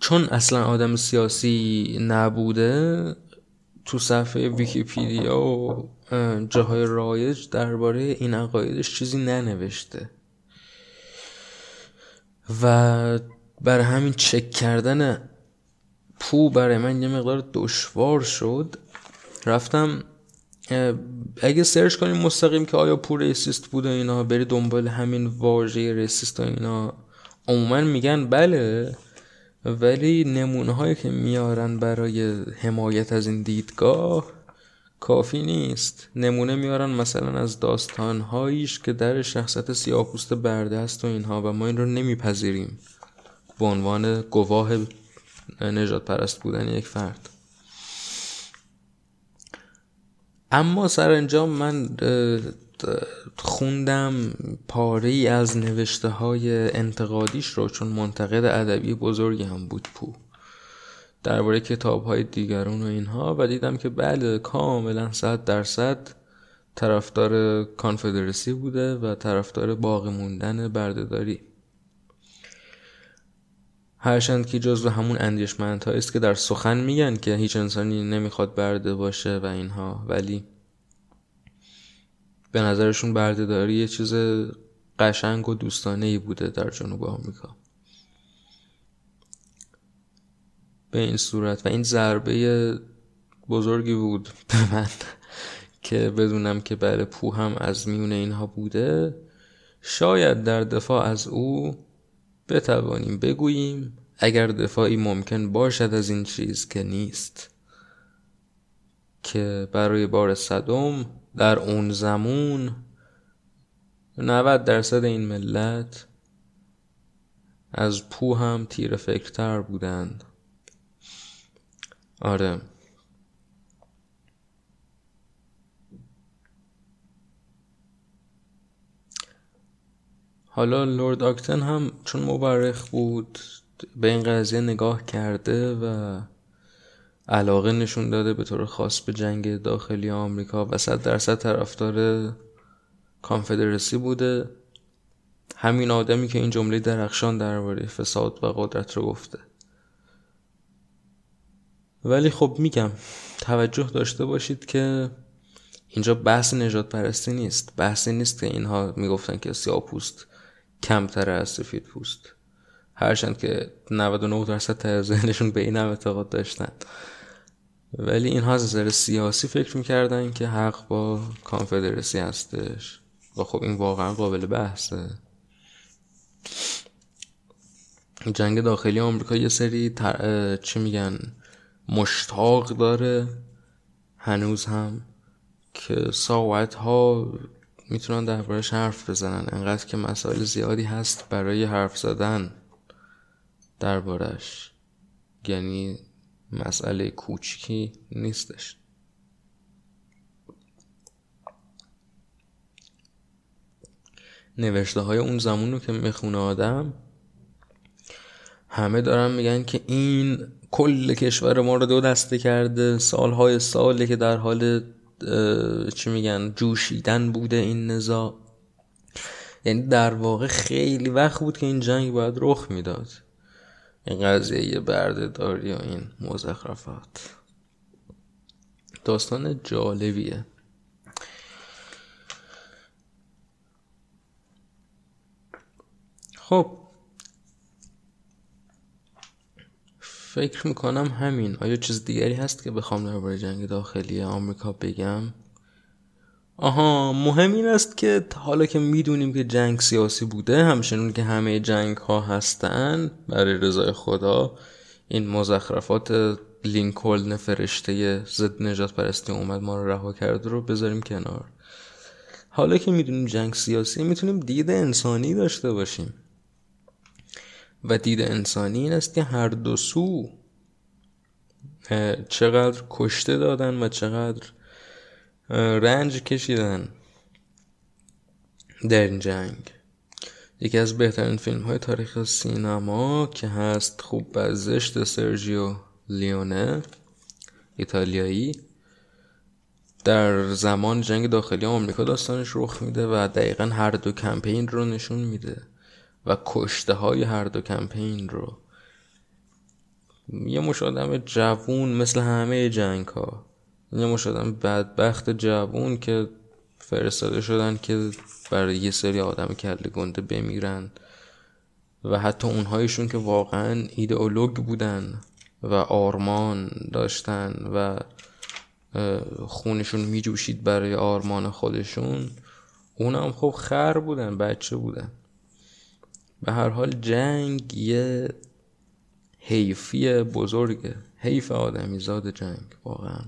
چون اصلا آدم سیاسی نبوده تو صفحه ویکیپیدیا و جاهای رایج درباره این عقایدش چیزی ننوشته. و برای همین چک کردن پو برای من یه مقدار دشوار شد. رفتم اگه search کنیم مستقیم که آیا پو racist بود و اینا بری دنبال همین واژه racist و اینا عموما میگن بله. ولی نمونه هایی که میارن برای حمایت از این دیدگاه کافی نیست. نمونه میارن مثلا از داستان هاییش که در شخصیت سیاه‌پوست برده است و اینها و ما این رو نمیپذیریم. به عنوان گواه نجات پرست بودن یک فرد. اما سرانجام من خوندم پاره ای از نوشته های انتقادیش رو چون منتقد ادبی بزرگی هم بود پو. درباره کتاب های دیگرون و اینها و دیدم که بله کاملا صد درصد طرفدار کانفدرسی بوده و طرفدار باقی موندن بردهداری. هرچند که جزو همون اندیشمند است که در سخن میگن که هیچ انسانی نمی‌خواد برده باشه و اینها. ولی به نظرشون بردهداری یه چیز قشنگ و دوستانه ای بوده در جنوب آمریکا. به این صورت. و این ضربه بزرگی بود به من که بدونم که بله پو هم از میون اینها بوده. شاید در دفاع از او بتوانیم بگوییم اگر دفاعی ممکن باشد از این چیز که نیست. که برای بار صدم در اون زمون 90 درصد این ملت از پو هم تیر فکرتر بودند. آره. حالا لورد آکتن هم چون مبرخ بود به این قضیه نگاه کرده و علاقه نشون داده به طور خاص به جنگ داخلی آمریکا و صد درصد طرفدار کانفدرسی بوده. همین آدمی که این جمله درخشان درباره فساد و قدرت رو گفته. ولی خب میگم توجه داشته باشید که اینجا بحث نجات پرستی نیست. بحثی نیست که اینها می‌گفتن که سیاه پوست کمتر از سفید پوست. هرچند که 99 درصد ته ذهنشون به این هم اعتقاد داشتن. ولی اینها از نظر سیاسی فکر می‌کردن که حق با کانفدرسی هستش. و خب این واقعا قابل بحثه. جنگ داخلی آمریکا یه سری تر... چی میگن مشتاق داره. هنوز هم که ساعت ها می‌تونن دربارش حرف بزنن. انقدر که مسائل زیادی هست برای حرف زدن دربارش یعنی مسئله کوچکی نیستش. نوشته های اون زمان رو که می‌خونه آدم همه دارن میگن که این کل کشور ما رو دو دسته کرده سالهای ساله که در حال چی میگن جوشیدن بوده این نزا یعنی در واقع خیلی وقت بود که این جنگ باید رخ می‌داد. این قضیه بردهداری و این مزخرفات. داستان جالبیه. خب فکر می‌کنم همین. آیا چیز دیگری هست که بخوام درباره جنگ داخلی آمریکا بگم؟ آها مهم این است که حالا که می‌دونیم که جنگ سیاسی بوده همچنون که همه جنگ ها هستن برای رضای خدا این مزخرفات لینکلن فرشته ضد نجات پرستی اومد ما رو رها کرد رو بذاریم کنار. حالا که می‌دونیم جنگ سیاسی می‌تونیم دید انسانی داشته باشیم. و دید انسانی این است که هر دو سو چقدر کشته دادن و چقدر رنج کشیدن در این جنگ. یکی از بهترین فیلم های تاریخ سینما که هست خوب و زشت سرژیو لیونه ایتالیایی در زمان جنگ داخلی آمریکا داستانش رخ میده و دقیقا هر دو کمپین رو نشون میده. و کشته های هر دو کمپین رو. یه مش آدم جوون مثل همه جنگ ها یه مش آدم بدبخت جوون که فرستاده شدن که برای یه سری آدم کله گنده بمیرن. و حتی اونهایشون که واقعا ایدئولوگ بودن و آرمان داشتن و خونشون میجوشید برای آرمان خودشون اونم خب خر بودن بچه بودن. به هر حال جنگ یه حیفی بزرگه. حیف آدمی زاد جنگ واقعا.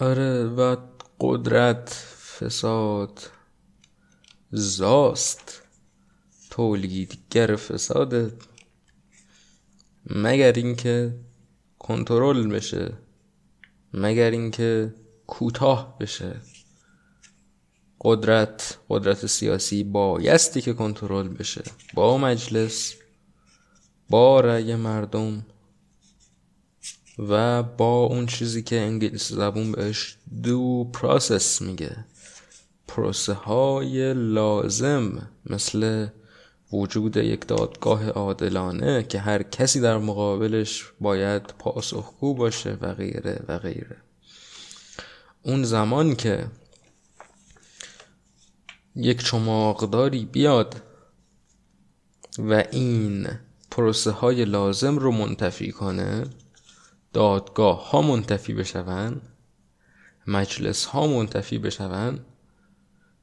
آره و قدرت فساد زاست. تولیدگر فساد مگر اینکه کنترل بشه مگر اینکه کوتاه بشه. قدرت قدرت سیاسی بایستی که کنترل بشه. با مجلس با رأی مردم و با اون چیزی که انگلیسی زبون بهش دو پروسس میگه. پروسه های لازم مثل وجود یک دادگاه عادلانه که هر کسی در مقابلش باید پاسخگو باشه و غیره و غیره. اون زمان که یک چماقداری بیاد و این پروسه های لازم رو منتفی کنه دادگاه ها منتفی بشون مجلس ها منتفی بشون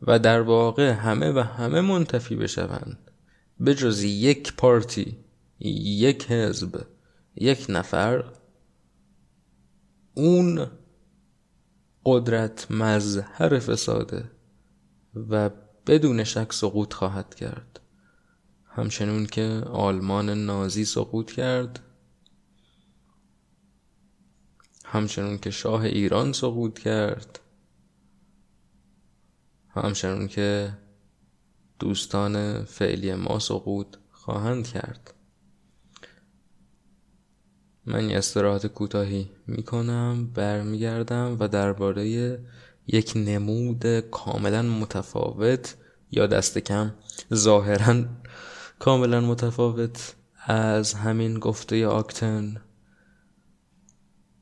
و در واقع همه و همه منتفی بشون به جز یک پارتی یک حزب یک نفر اون قدرت مظهر فساده و بدون شک سقوط خواهد کرد. همچنون که آلمان نازی سقوط کرد. همچنون که شاه ایران سقوط کرد. همچنون که دوستان فعلی ما سقوط خواهند کرد. من استراحت کوتاهی می‌کنم برمیگردم و درباره یک نمود کاملا متفاوت یا دست کم ظاهرا کاملا متفاوت از همین گفته آکتن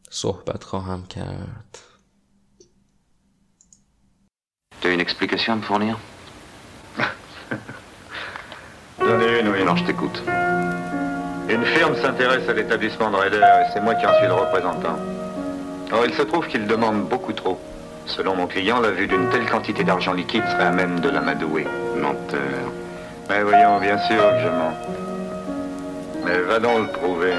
صحبت خواهم کرد Tu as une explication à me fournir Donnez une, oui. Non, je t'écoute. Une firme s'intéresse à l'établissement de Raider et c'est moi qui en suis le représentant. Or, il se trouve qu'il demande beaucoup trop. Selon mon client, la vue d'une telle quantité d'argent liquide serait à même de l'amadouer. Menteur. Mais voyons, bien sûr que je mens. Mais va donc le prouver.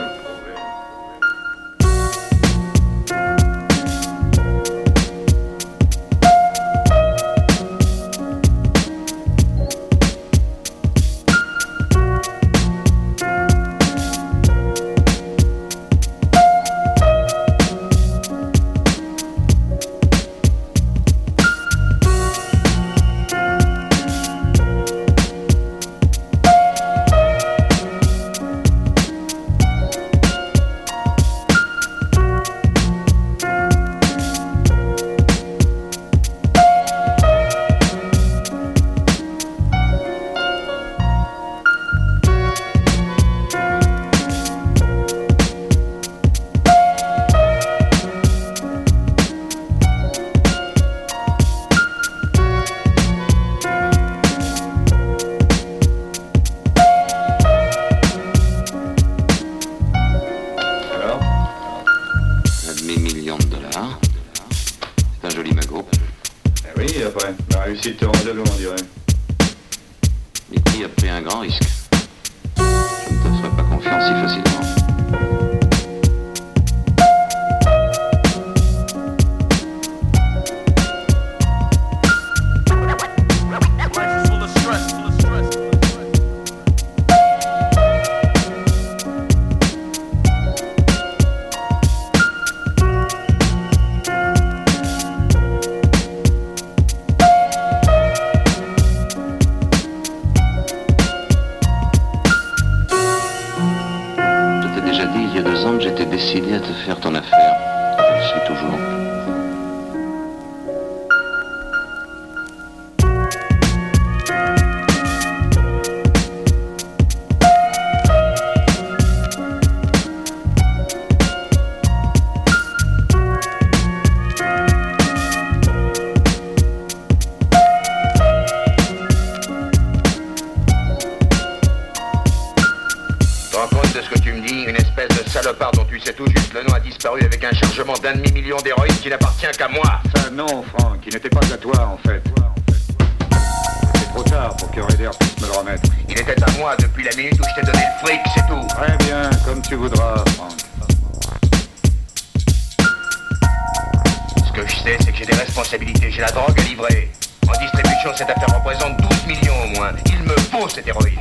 C'est que j'ai des responsabilités, j'ai la drogue à livrer. En distribution, cette affaire représente 12 millions au moins. Il me faut cette héroïne.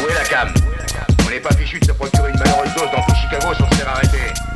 Où est la cam? On n'est pas fichu de se procurer une malheureuse dose dans tout Chicago sans se faire arrêter.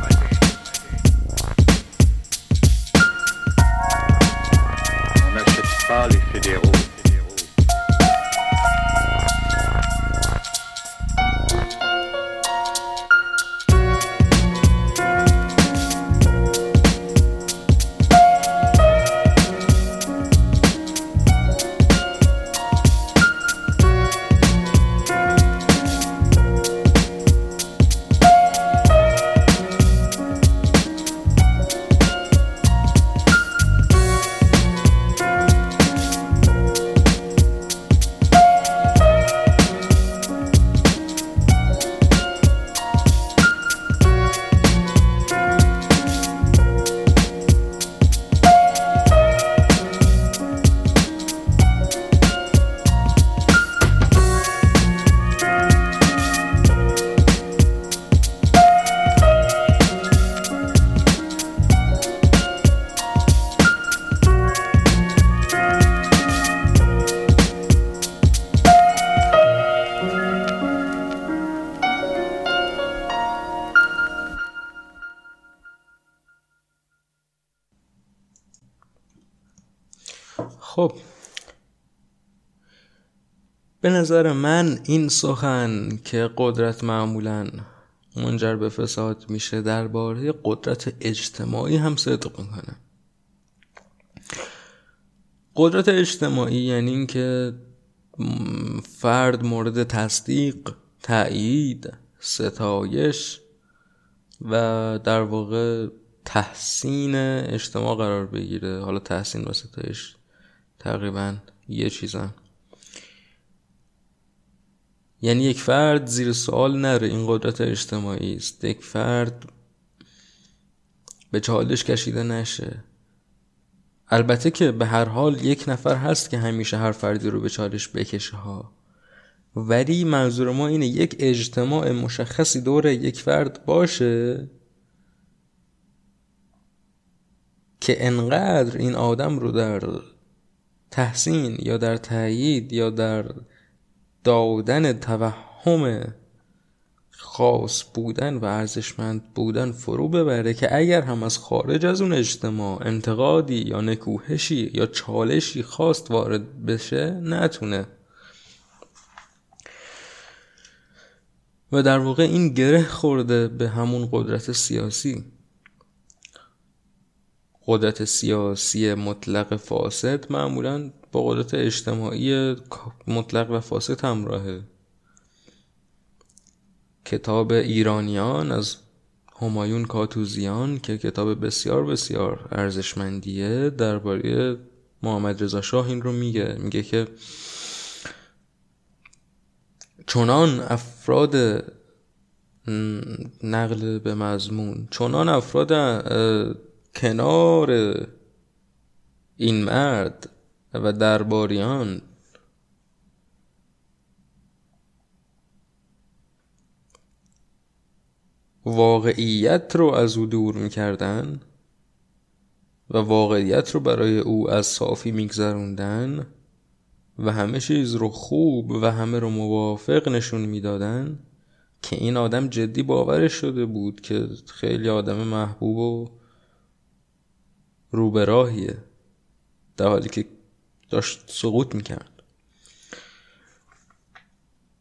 نظر من این سخن که قدرت معمولا منجر به فساد میشه درباره قدرت اجتماعی هم صدق می‌کنه. قدرت اجتماعی یعنی اینکه فرد مورد تصدیق تأیید ستایش و در واقع تحسین اجتماع قرار بگیره. حالا تحسین و ستایش تقریبا یه چیزن. یعنی یک فرد زیر سوال نره این قدرت اجتماعی است. یک فرد به چالش کشیده نشه. البته که به هر حال یک نفر هست که همیشه هر فردی رو به چالش بکشه ها. ولی منظور ما اینه یک اجتماع مشخصی دور یک فرد باشه که انقدر این آدم رو در تحسین یا در تأیید یا در دادن توهم خاص بودن و ارزشمند بودن فرو ببره که اگر هم از خارج از اون اجتماع انتقادی یا نکوهشی یا چالشی خواست وارد بشه نتونه. و در واقع این گره خورده به همون قدرت سیاسی. قدرت سیاسی مطلق فاسد معمولا با قدرت اجتماعی مطلق و فاسد همراهه. کتاب ایرانیان از همایون کاتوزیان که کتاب بسیار بسیار ارزشمندیه درباره محمد رضا شاه این رو میگه. میگه که چنان افراد نقل به مضمون چنان افراد کنار این مرد و درباریان واقعیت رو از او دور می‌کردن و واقعیت رو برای او از صافی میگذروندن و همه چیز رو خوب و همه رو موافق نشون می‌دادن که این آدم جدی باورش شده بود که خیلی آدم محبوب و روبراهیه در حالی که داشت سقوط می‌کرد.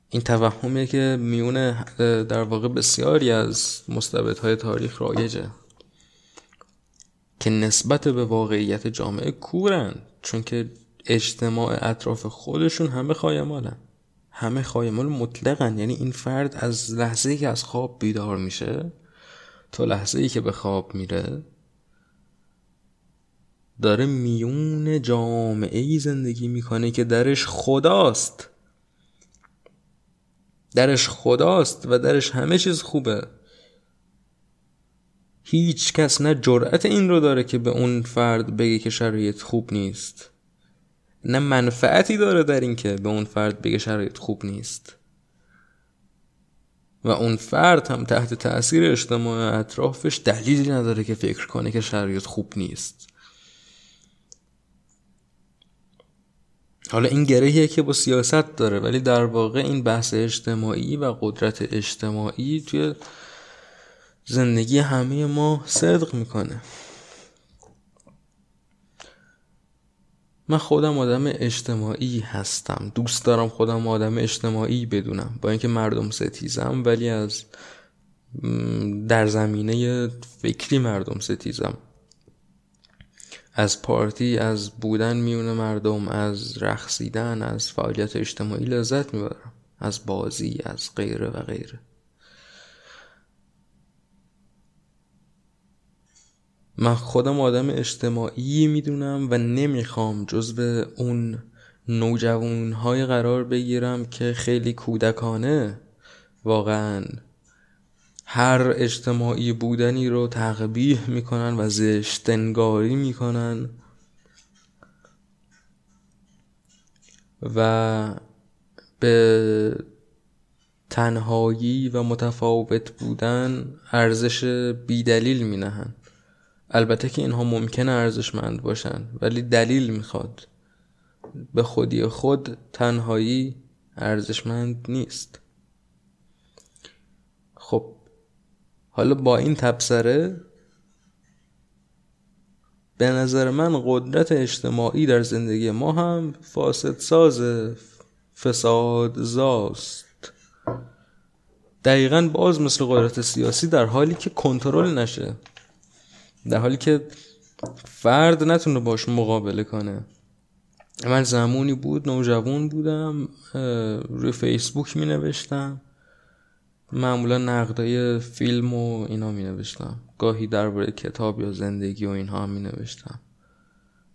این توهمیه که میونه در واقع بسیاری از مستبدهای تاریخ رایجه. که نسبت به واقعیت جامعه کورن چون که اجتماع اطراف خودشون همه خایمالن. همه خایمال مطلقن. یعنی این فرد از لحظه ای که از خواب بیدار میشه تا لحظه ای که به خواب میره داره میون جامعه ای زندگی می‌کنه که درش خداست. درش خداست و درش همه چیز خوبه. هیچ کس نه جرأت این رو داره که به اون فرد بگه که شرایط خوب نیست. نه منفعتی داره در این که به اون فرد بگه شرایط خوب نیست. و اون فرد هم تحت تاثیر اجتماع اطرافش دلیلی نداره که فکر کنه که شرایط خوب نیست. حالا این گرهیه که با سیاست داره ولی در واقع این بحث اجتماعی و قدرت اجتماعی توی زندگی همه ما صدق می‌کنه. من خودم آدم اجتماعی هستم. دوست دارم خودم آدم اجتماعی بدونم. با اینکه مردم ستیزم ولی از در زمینه فکری مردم ستیزم. از پارتی از بودن میون مردم از رقصیدن از فعالیت اجتماعی لذت می‌برم. از بازی از غیره و غیره. من خودم آدم اجتماعی می‌دونم و نمی‌خوام جزو اون نوجوان های قرار بگیرم که خیلی کودکانه. واقعا هر اجتماعی بودنی رو تقبیح می‌کنن و زشتنگاری می‌کنن. و به تنهایی و متفاوت بودن ارزش بیدلیل مینهن البته که اینها ممکنه ارزشمند باشن ولی دلیل می‌خواد. به خودی خود تنهایی ارزشمند نیست خب حالا با این تبصره به نظر من قدرت اجتماعی در زندگی ما هم فاسد ساز فساد زاست. دقیقا باز مثل قدرت سیاسی در حالی که کنترل نشه در حالی که فرد نتونه باش مقابله کنه. من زمانی بود نوجوان بودم روی فیسبوک می نوشتم. معمولا نقدای فیلم و اینا می نوشتم گاهی درباره کتاب یا زندگی و اینها می نوشتم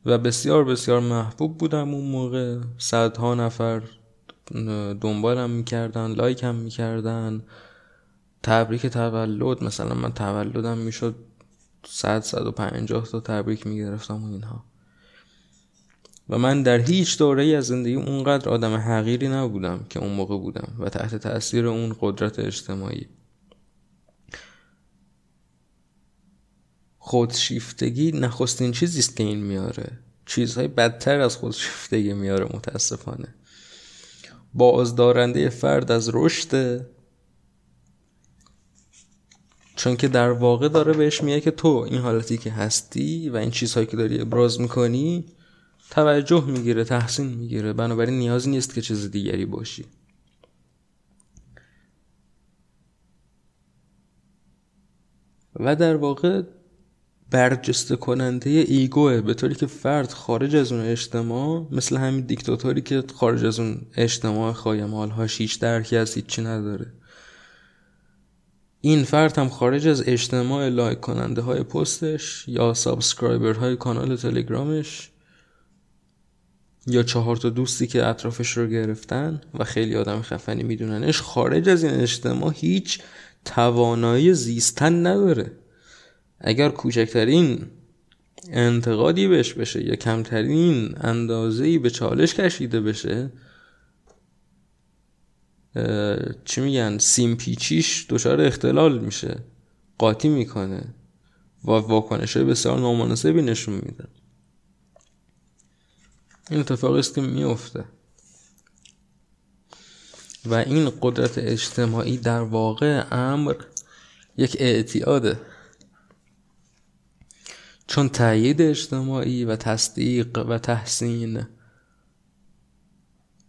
و بسیار بسیار محبوب بودم اون موقع. صدها نفر دنبالم می‌کردن لایک هم می‌کردن. تبریک تولد مثلا من تولدم می‌شد صد صد و پنجاه تا تبریک می‌گرفتم و اینها. و من در هیچ دوره از زندگی اونقدر آدم حقیری نبودم که اون موقع بودم و تحت تاثیر اون قدرت اجتماعی. خودشیفتگی نخستین چیزی است که این میاره. چیزهای بدتر از خودشیفتگی میاره متاسفانه. بازدارنده فرد از رشد چون که در واقع داره بهش میگه که تو این حالتی که هستی و این چیزهایی که داری ابراز می‌کنی توجه می‌گیره تحسین می‌گیره. بنابراین نیازی نیست که چیز دیگری باشی. و در واقع برجسته کننده ایگوه به طوری که فرد خارج از اون اجتماع مثل همین دیکتاتوری که خارج از اون اجتماع خایه‌مال هاش هیچ درکی از هیچی نداره. این فرد هم خارج از اجتماع like کننده های پستش یا subscriber های کانال تلگرامش یا چهار تا دوستی که اطرافش رو گرفتن و خیلی آدم خفنی میدوننش خارج از این اجتماع هیچ توانایی زیستن نداره. اگر کوچکترین انتقادی بهش بشه یا کمترین اندازه‌ای به چالش کشیده بشه چی میگن سیم پیچیش دچار اختلال میشه قاطی می‌کنه و واکنش بسیار نامناسبی نشون میده. این اتفاقی است که میفته و این قدرت اجتماعی در واقع امر یک اعتیاده. چون تأیید اجتماعی و تصدیق و تحسین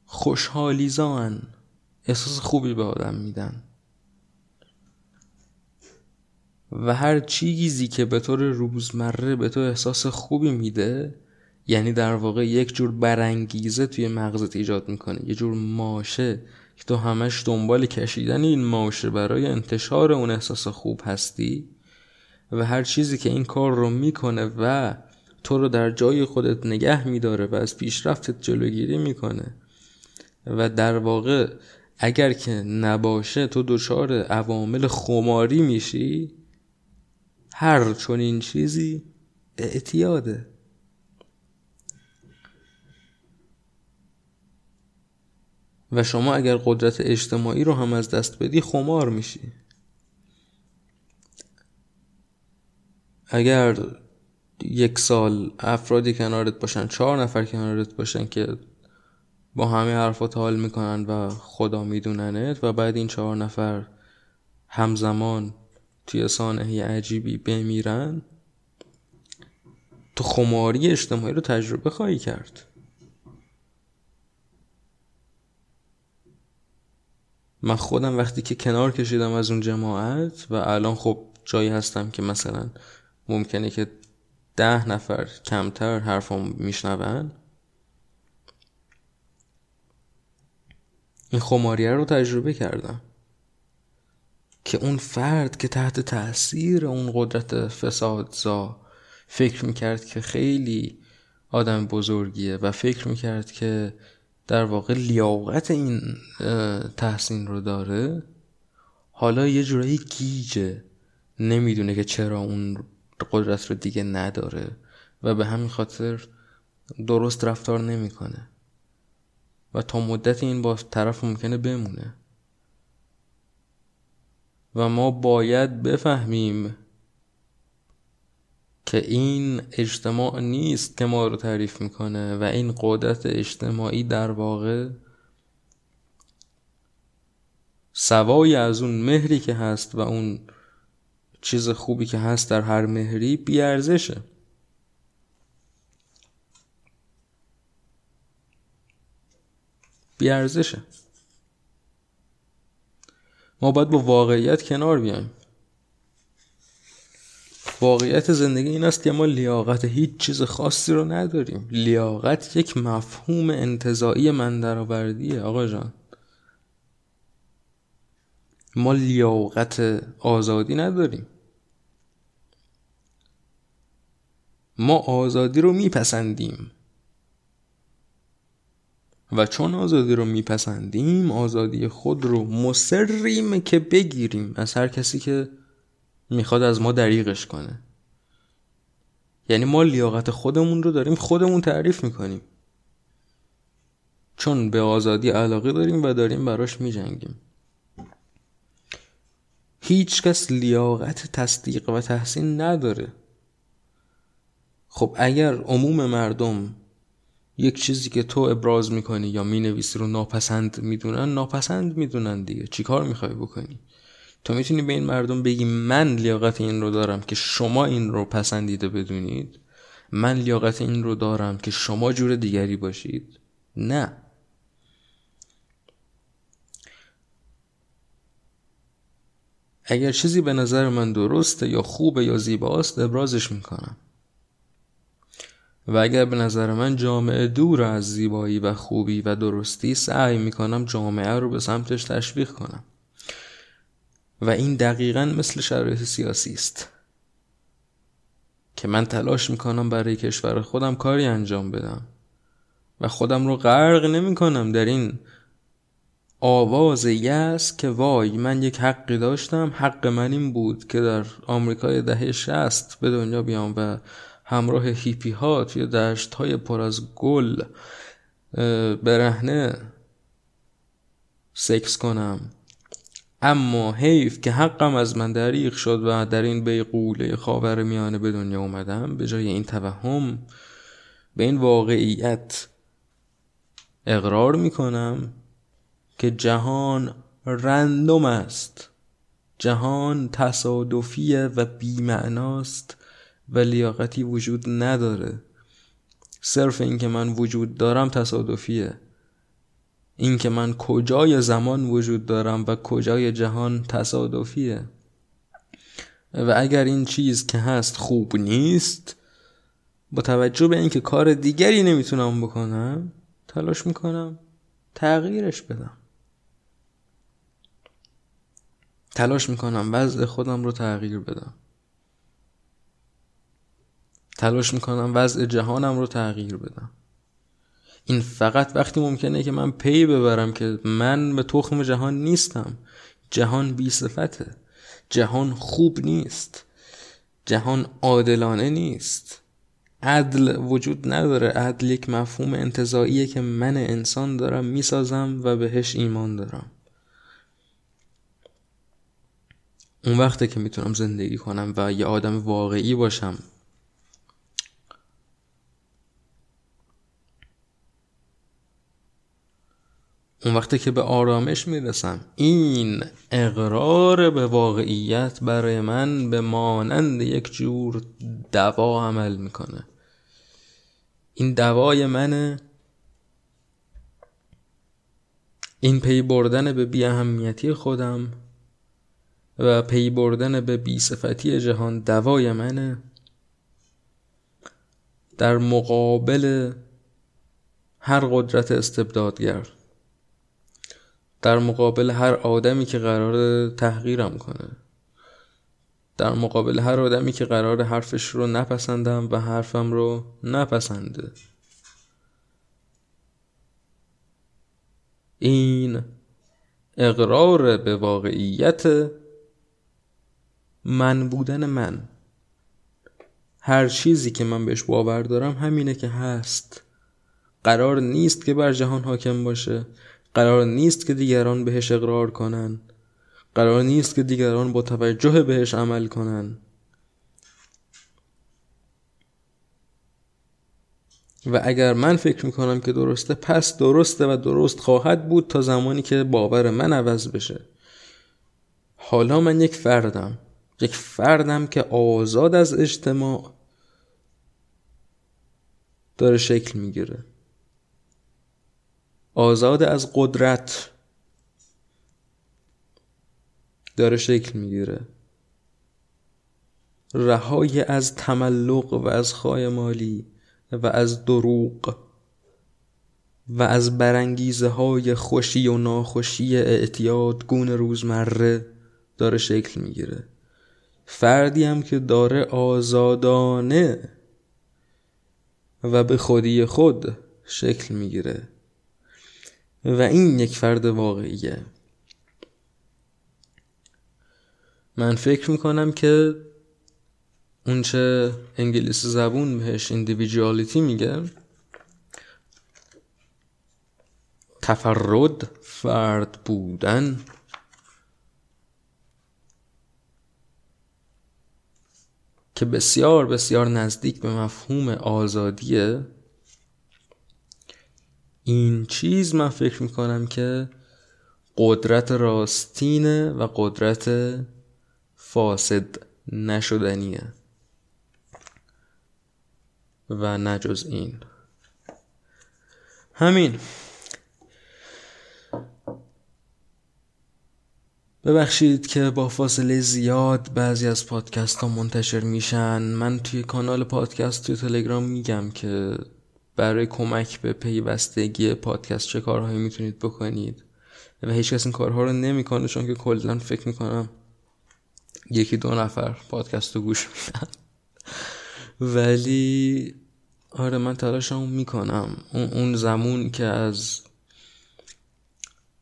خوشحالیزان احساس خوبی به آدم میدن. و هر چیزی که به طور روزمره به تو احساس خوبی میده یعنی در واقع یک جور برانگیزه توی مغزت ایجاد می‌کنه. یه جور ماشه که تو همش دنبال کشیدن این ماشه برای انتشار اون احساس خوب هستی و هر چیزی که این کار رو می‌کنه و تو رو در جای خودت نگه میداره و از پیشرفتت جلوگیری می‌کنه و در واقع اگر که نباشه تو دچار عوامل خماری میشی هر چنین چیزی اعتیاده. و شما اگر قدرت اجتماعی رو هم از دست بدی خمار میشی. اگر یک سال افرادی کنارت باشن چهار نفر کنارت باشن که با همه حرفات حال می‌کنن و خدا میدوننت و بعد این چهار نفر همزمان توی سانحه عجیبی بمیرن تو خماری اجتماعی رو تجربه خواهی کرد. من خودم وقتی که کنار کشیدم از اون جماعت و الان خب جایی هستم که مثلا ممکنه که ده نفر کمتر حرفم میشنون. این خماریه رو تجربه کردم که اون فرد که تحت تاثیر اون قدرت فسادزا فکر می‌کرد که خیلی آدم بزرگیه و فکر می‌کرد که در واقع لیاقت این تحسین رو داره. حالا یه جورایی گیجه. نمی‌دونه که چرا اون قدرت رو دیگه نداره و به همین خاطر درست رفتار نمی‌کنه. و تا مدت این با طرف ممکنه بمونه. و ما باید بفهمیم که این اجتماع نیست که ما رو تعریف می‌کنه و این قدرت اجتماعی در واقع سوای از اون مهری که هست و اون چیز خوبی که هست در هر مهری بیارزشه. بیارزشه. ما باید با واقعیت کنار بیایم. واقعیت زندگی این است که ما لیاقت هیچ چیز خاصی رو نداریم. لیاقت یک مفهوم انتظاعی من درآوردیه آقا جان. ما لیاقت آزادی نداریم. ما آزادی رو میپسندیم. و چون آزادی رو میپسندیم آزادی خود رو مصریم که بگیریم. از هر کسی که می‌خواد از ما دریغش کنه. یعنی ما لیاقت خودمون رو داریم خودمون تعریف می‌کنیم. چون به آزادی علاقه داریم و داریم براش میجنگیم. هیچ کس لیاقت تصدیق و تحسین نداره. خب اگر عموم مردم یک چیزی که تو ابراز می‌کنی یا می‌نویسی رو ناپسند می‌دونن ناپسند می‌دونن دیگه. چیکار می‌خوای بکنی؟ تو می‌تونی به این مردم بگی من لیاقت این رو دارم که شما این رو پسندیده بدونید؟ من لیاقت این رو دارم که شما جور دیگری باشید؟ نه. اگر چیزی به نظر من درسته یا خوبه یا زیباست ابرازش می‌کنم. و اگر به نظر من جامعه دور از زیبایی و خوبی و درستی سعی می‌کنم جامعه رو به سمتش تشویق کنم. و این دقیقا مثل شرایط سیاسی است که من تلاش می‌کنم برای کشور خودم کاری انجام بدم و خودم رو غرق نمی کنم در این آواز یس که وای من یک حقی داشتم حق من این بود که در آمریکای دهه شست به دنیا بیام و همراه هیپی ها توی دشت های پر از گل برهنه سکس کنم. اما حیف که حقم از من دریغ شد و در این بیقوله خاور میانه به دنیا اومدم به جای این توهم به این واقعیت اقرار می‌کنم که جهان رندوم است. جهان تصادفیه و بیمعناست و لیاقتی وجود نداره. صرف اینکه من وجود دارم تصادفیه. اینکه من کجای زمان وجود دارم و کجای جهان تصادفیه. و اگر این چیز که هست خوب نیست با توجه به اینکه کار دیگری نمی‌تونم بکنم تلاش می‌کنم تغییرش بدم. تلاش می‌کنم وضع خودم رو تغییر بدم. تلاش می‌کنم وضع جهانم رو تغییر بدم. این فقط وقتی ممکنه که من پی ببرم که من به تخم جهان نیستم. جهان بی صفته. جهان خوب نیست. جهان عادلانه نیست. عدل وجود نداره. عدل یک مفهوم انتظاییه که من انسان دارم می‌سازم و بهش ایمان دارم. اون وقته که می‌تونم زندگی کنم و یه آدم واقعی باشم. اون وقتی که به آرامش می‌رسم این اقرار به واقعیت برای من به مانند یک جور دوا عمل می‌کنه. این دوای منه. این پی بردن به بی اهمیتی خودم و پی بردن به بی صفتی جهان دوای منه. در مقابل هر قدرت استبدادگر. در مقابل هر آدمی که قرار تحقیرم کنه. در مقابل هر آدمی که قرار حرفش رو نپسندم و حرفم رو نپسنده. این اقرار به واقعیت من بودن من. هر چیزی که من بهش باور دارم همینه که هست. قرار نیست که بر جهان حاکم باشه. قرار نیست که دیگران بهش اقرار کنن. قرار نیست که دیگران با توجه بهش عمل کنن. و اگر من فکر می‌کنم که درسته پس درسته و درست خواهد بود تا زمانی که باور من عوض بشه. حالا من یک فردم. یک فردم که آزاد از اجتماع داره شکل می‌گیره. آزاد از قدرت. داره شکل می‌گیره. رهای از تملق و از خای مالی و از دروغ و از برانگیزه های خوشی و ناخوشی اعتیاد گون روزمره داره شکل می‌گیره. فردی هم که داره آزادانه و به خودی خود شکل می‌گیره. و این یک فرد واقعیه. من فکر می‌کنم که اونچه انگلیسی زبون بهش ایندیویدوالیتی میگه تفرد فرد بودن. که بسیار بسیار نزدیک به مفهوم آزادیه. این چیز من فکر می‌کنم که قدرت راستینه و قدرت فاسد نشدنیه. و نجز این. همین. ببخشید که با فاصله زیاد بعضی از پادکست ها منتشر میشن. من توی کانال پادکست توی تلگرام میگم که برای کمک به پیوستگی پادکست چه کارهایی می‌تونید بکنید. و هیچ کس این کارها رو نمی‌کنه چون که کلا فکر می‌کنم یکی دو نفر پادکست رو گوش میدن. ولی آره من تلاشمو می‌کنم. اون زمون که از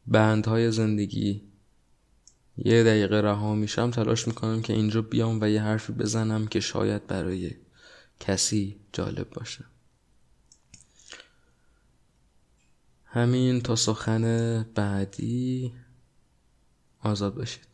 بندهای زندگی یه دقیقه رها میشم تلاش می‌کنم که اینجا بیام و یه حرفی بزنم که شاید برای کسی جالب باشه. همین تا سخن بعدی آزاد باشید.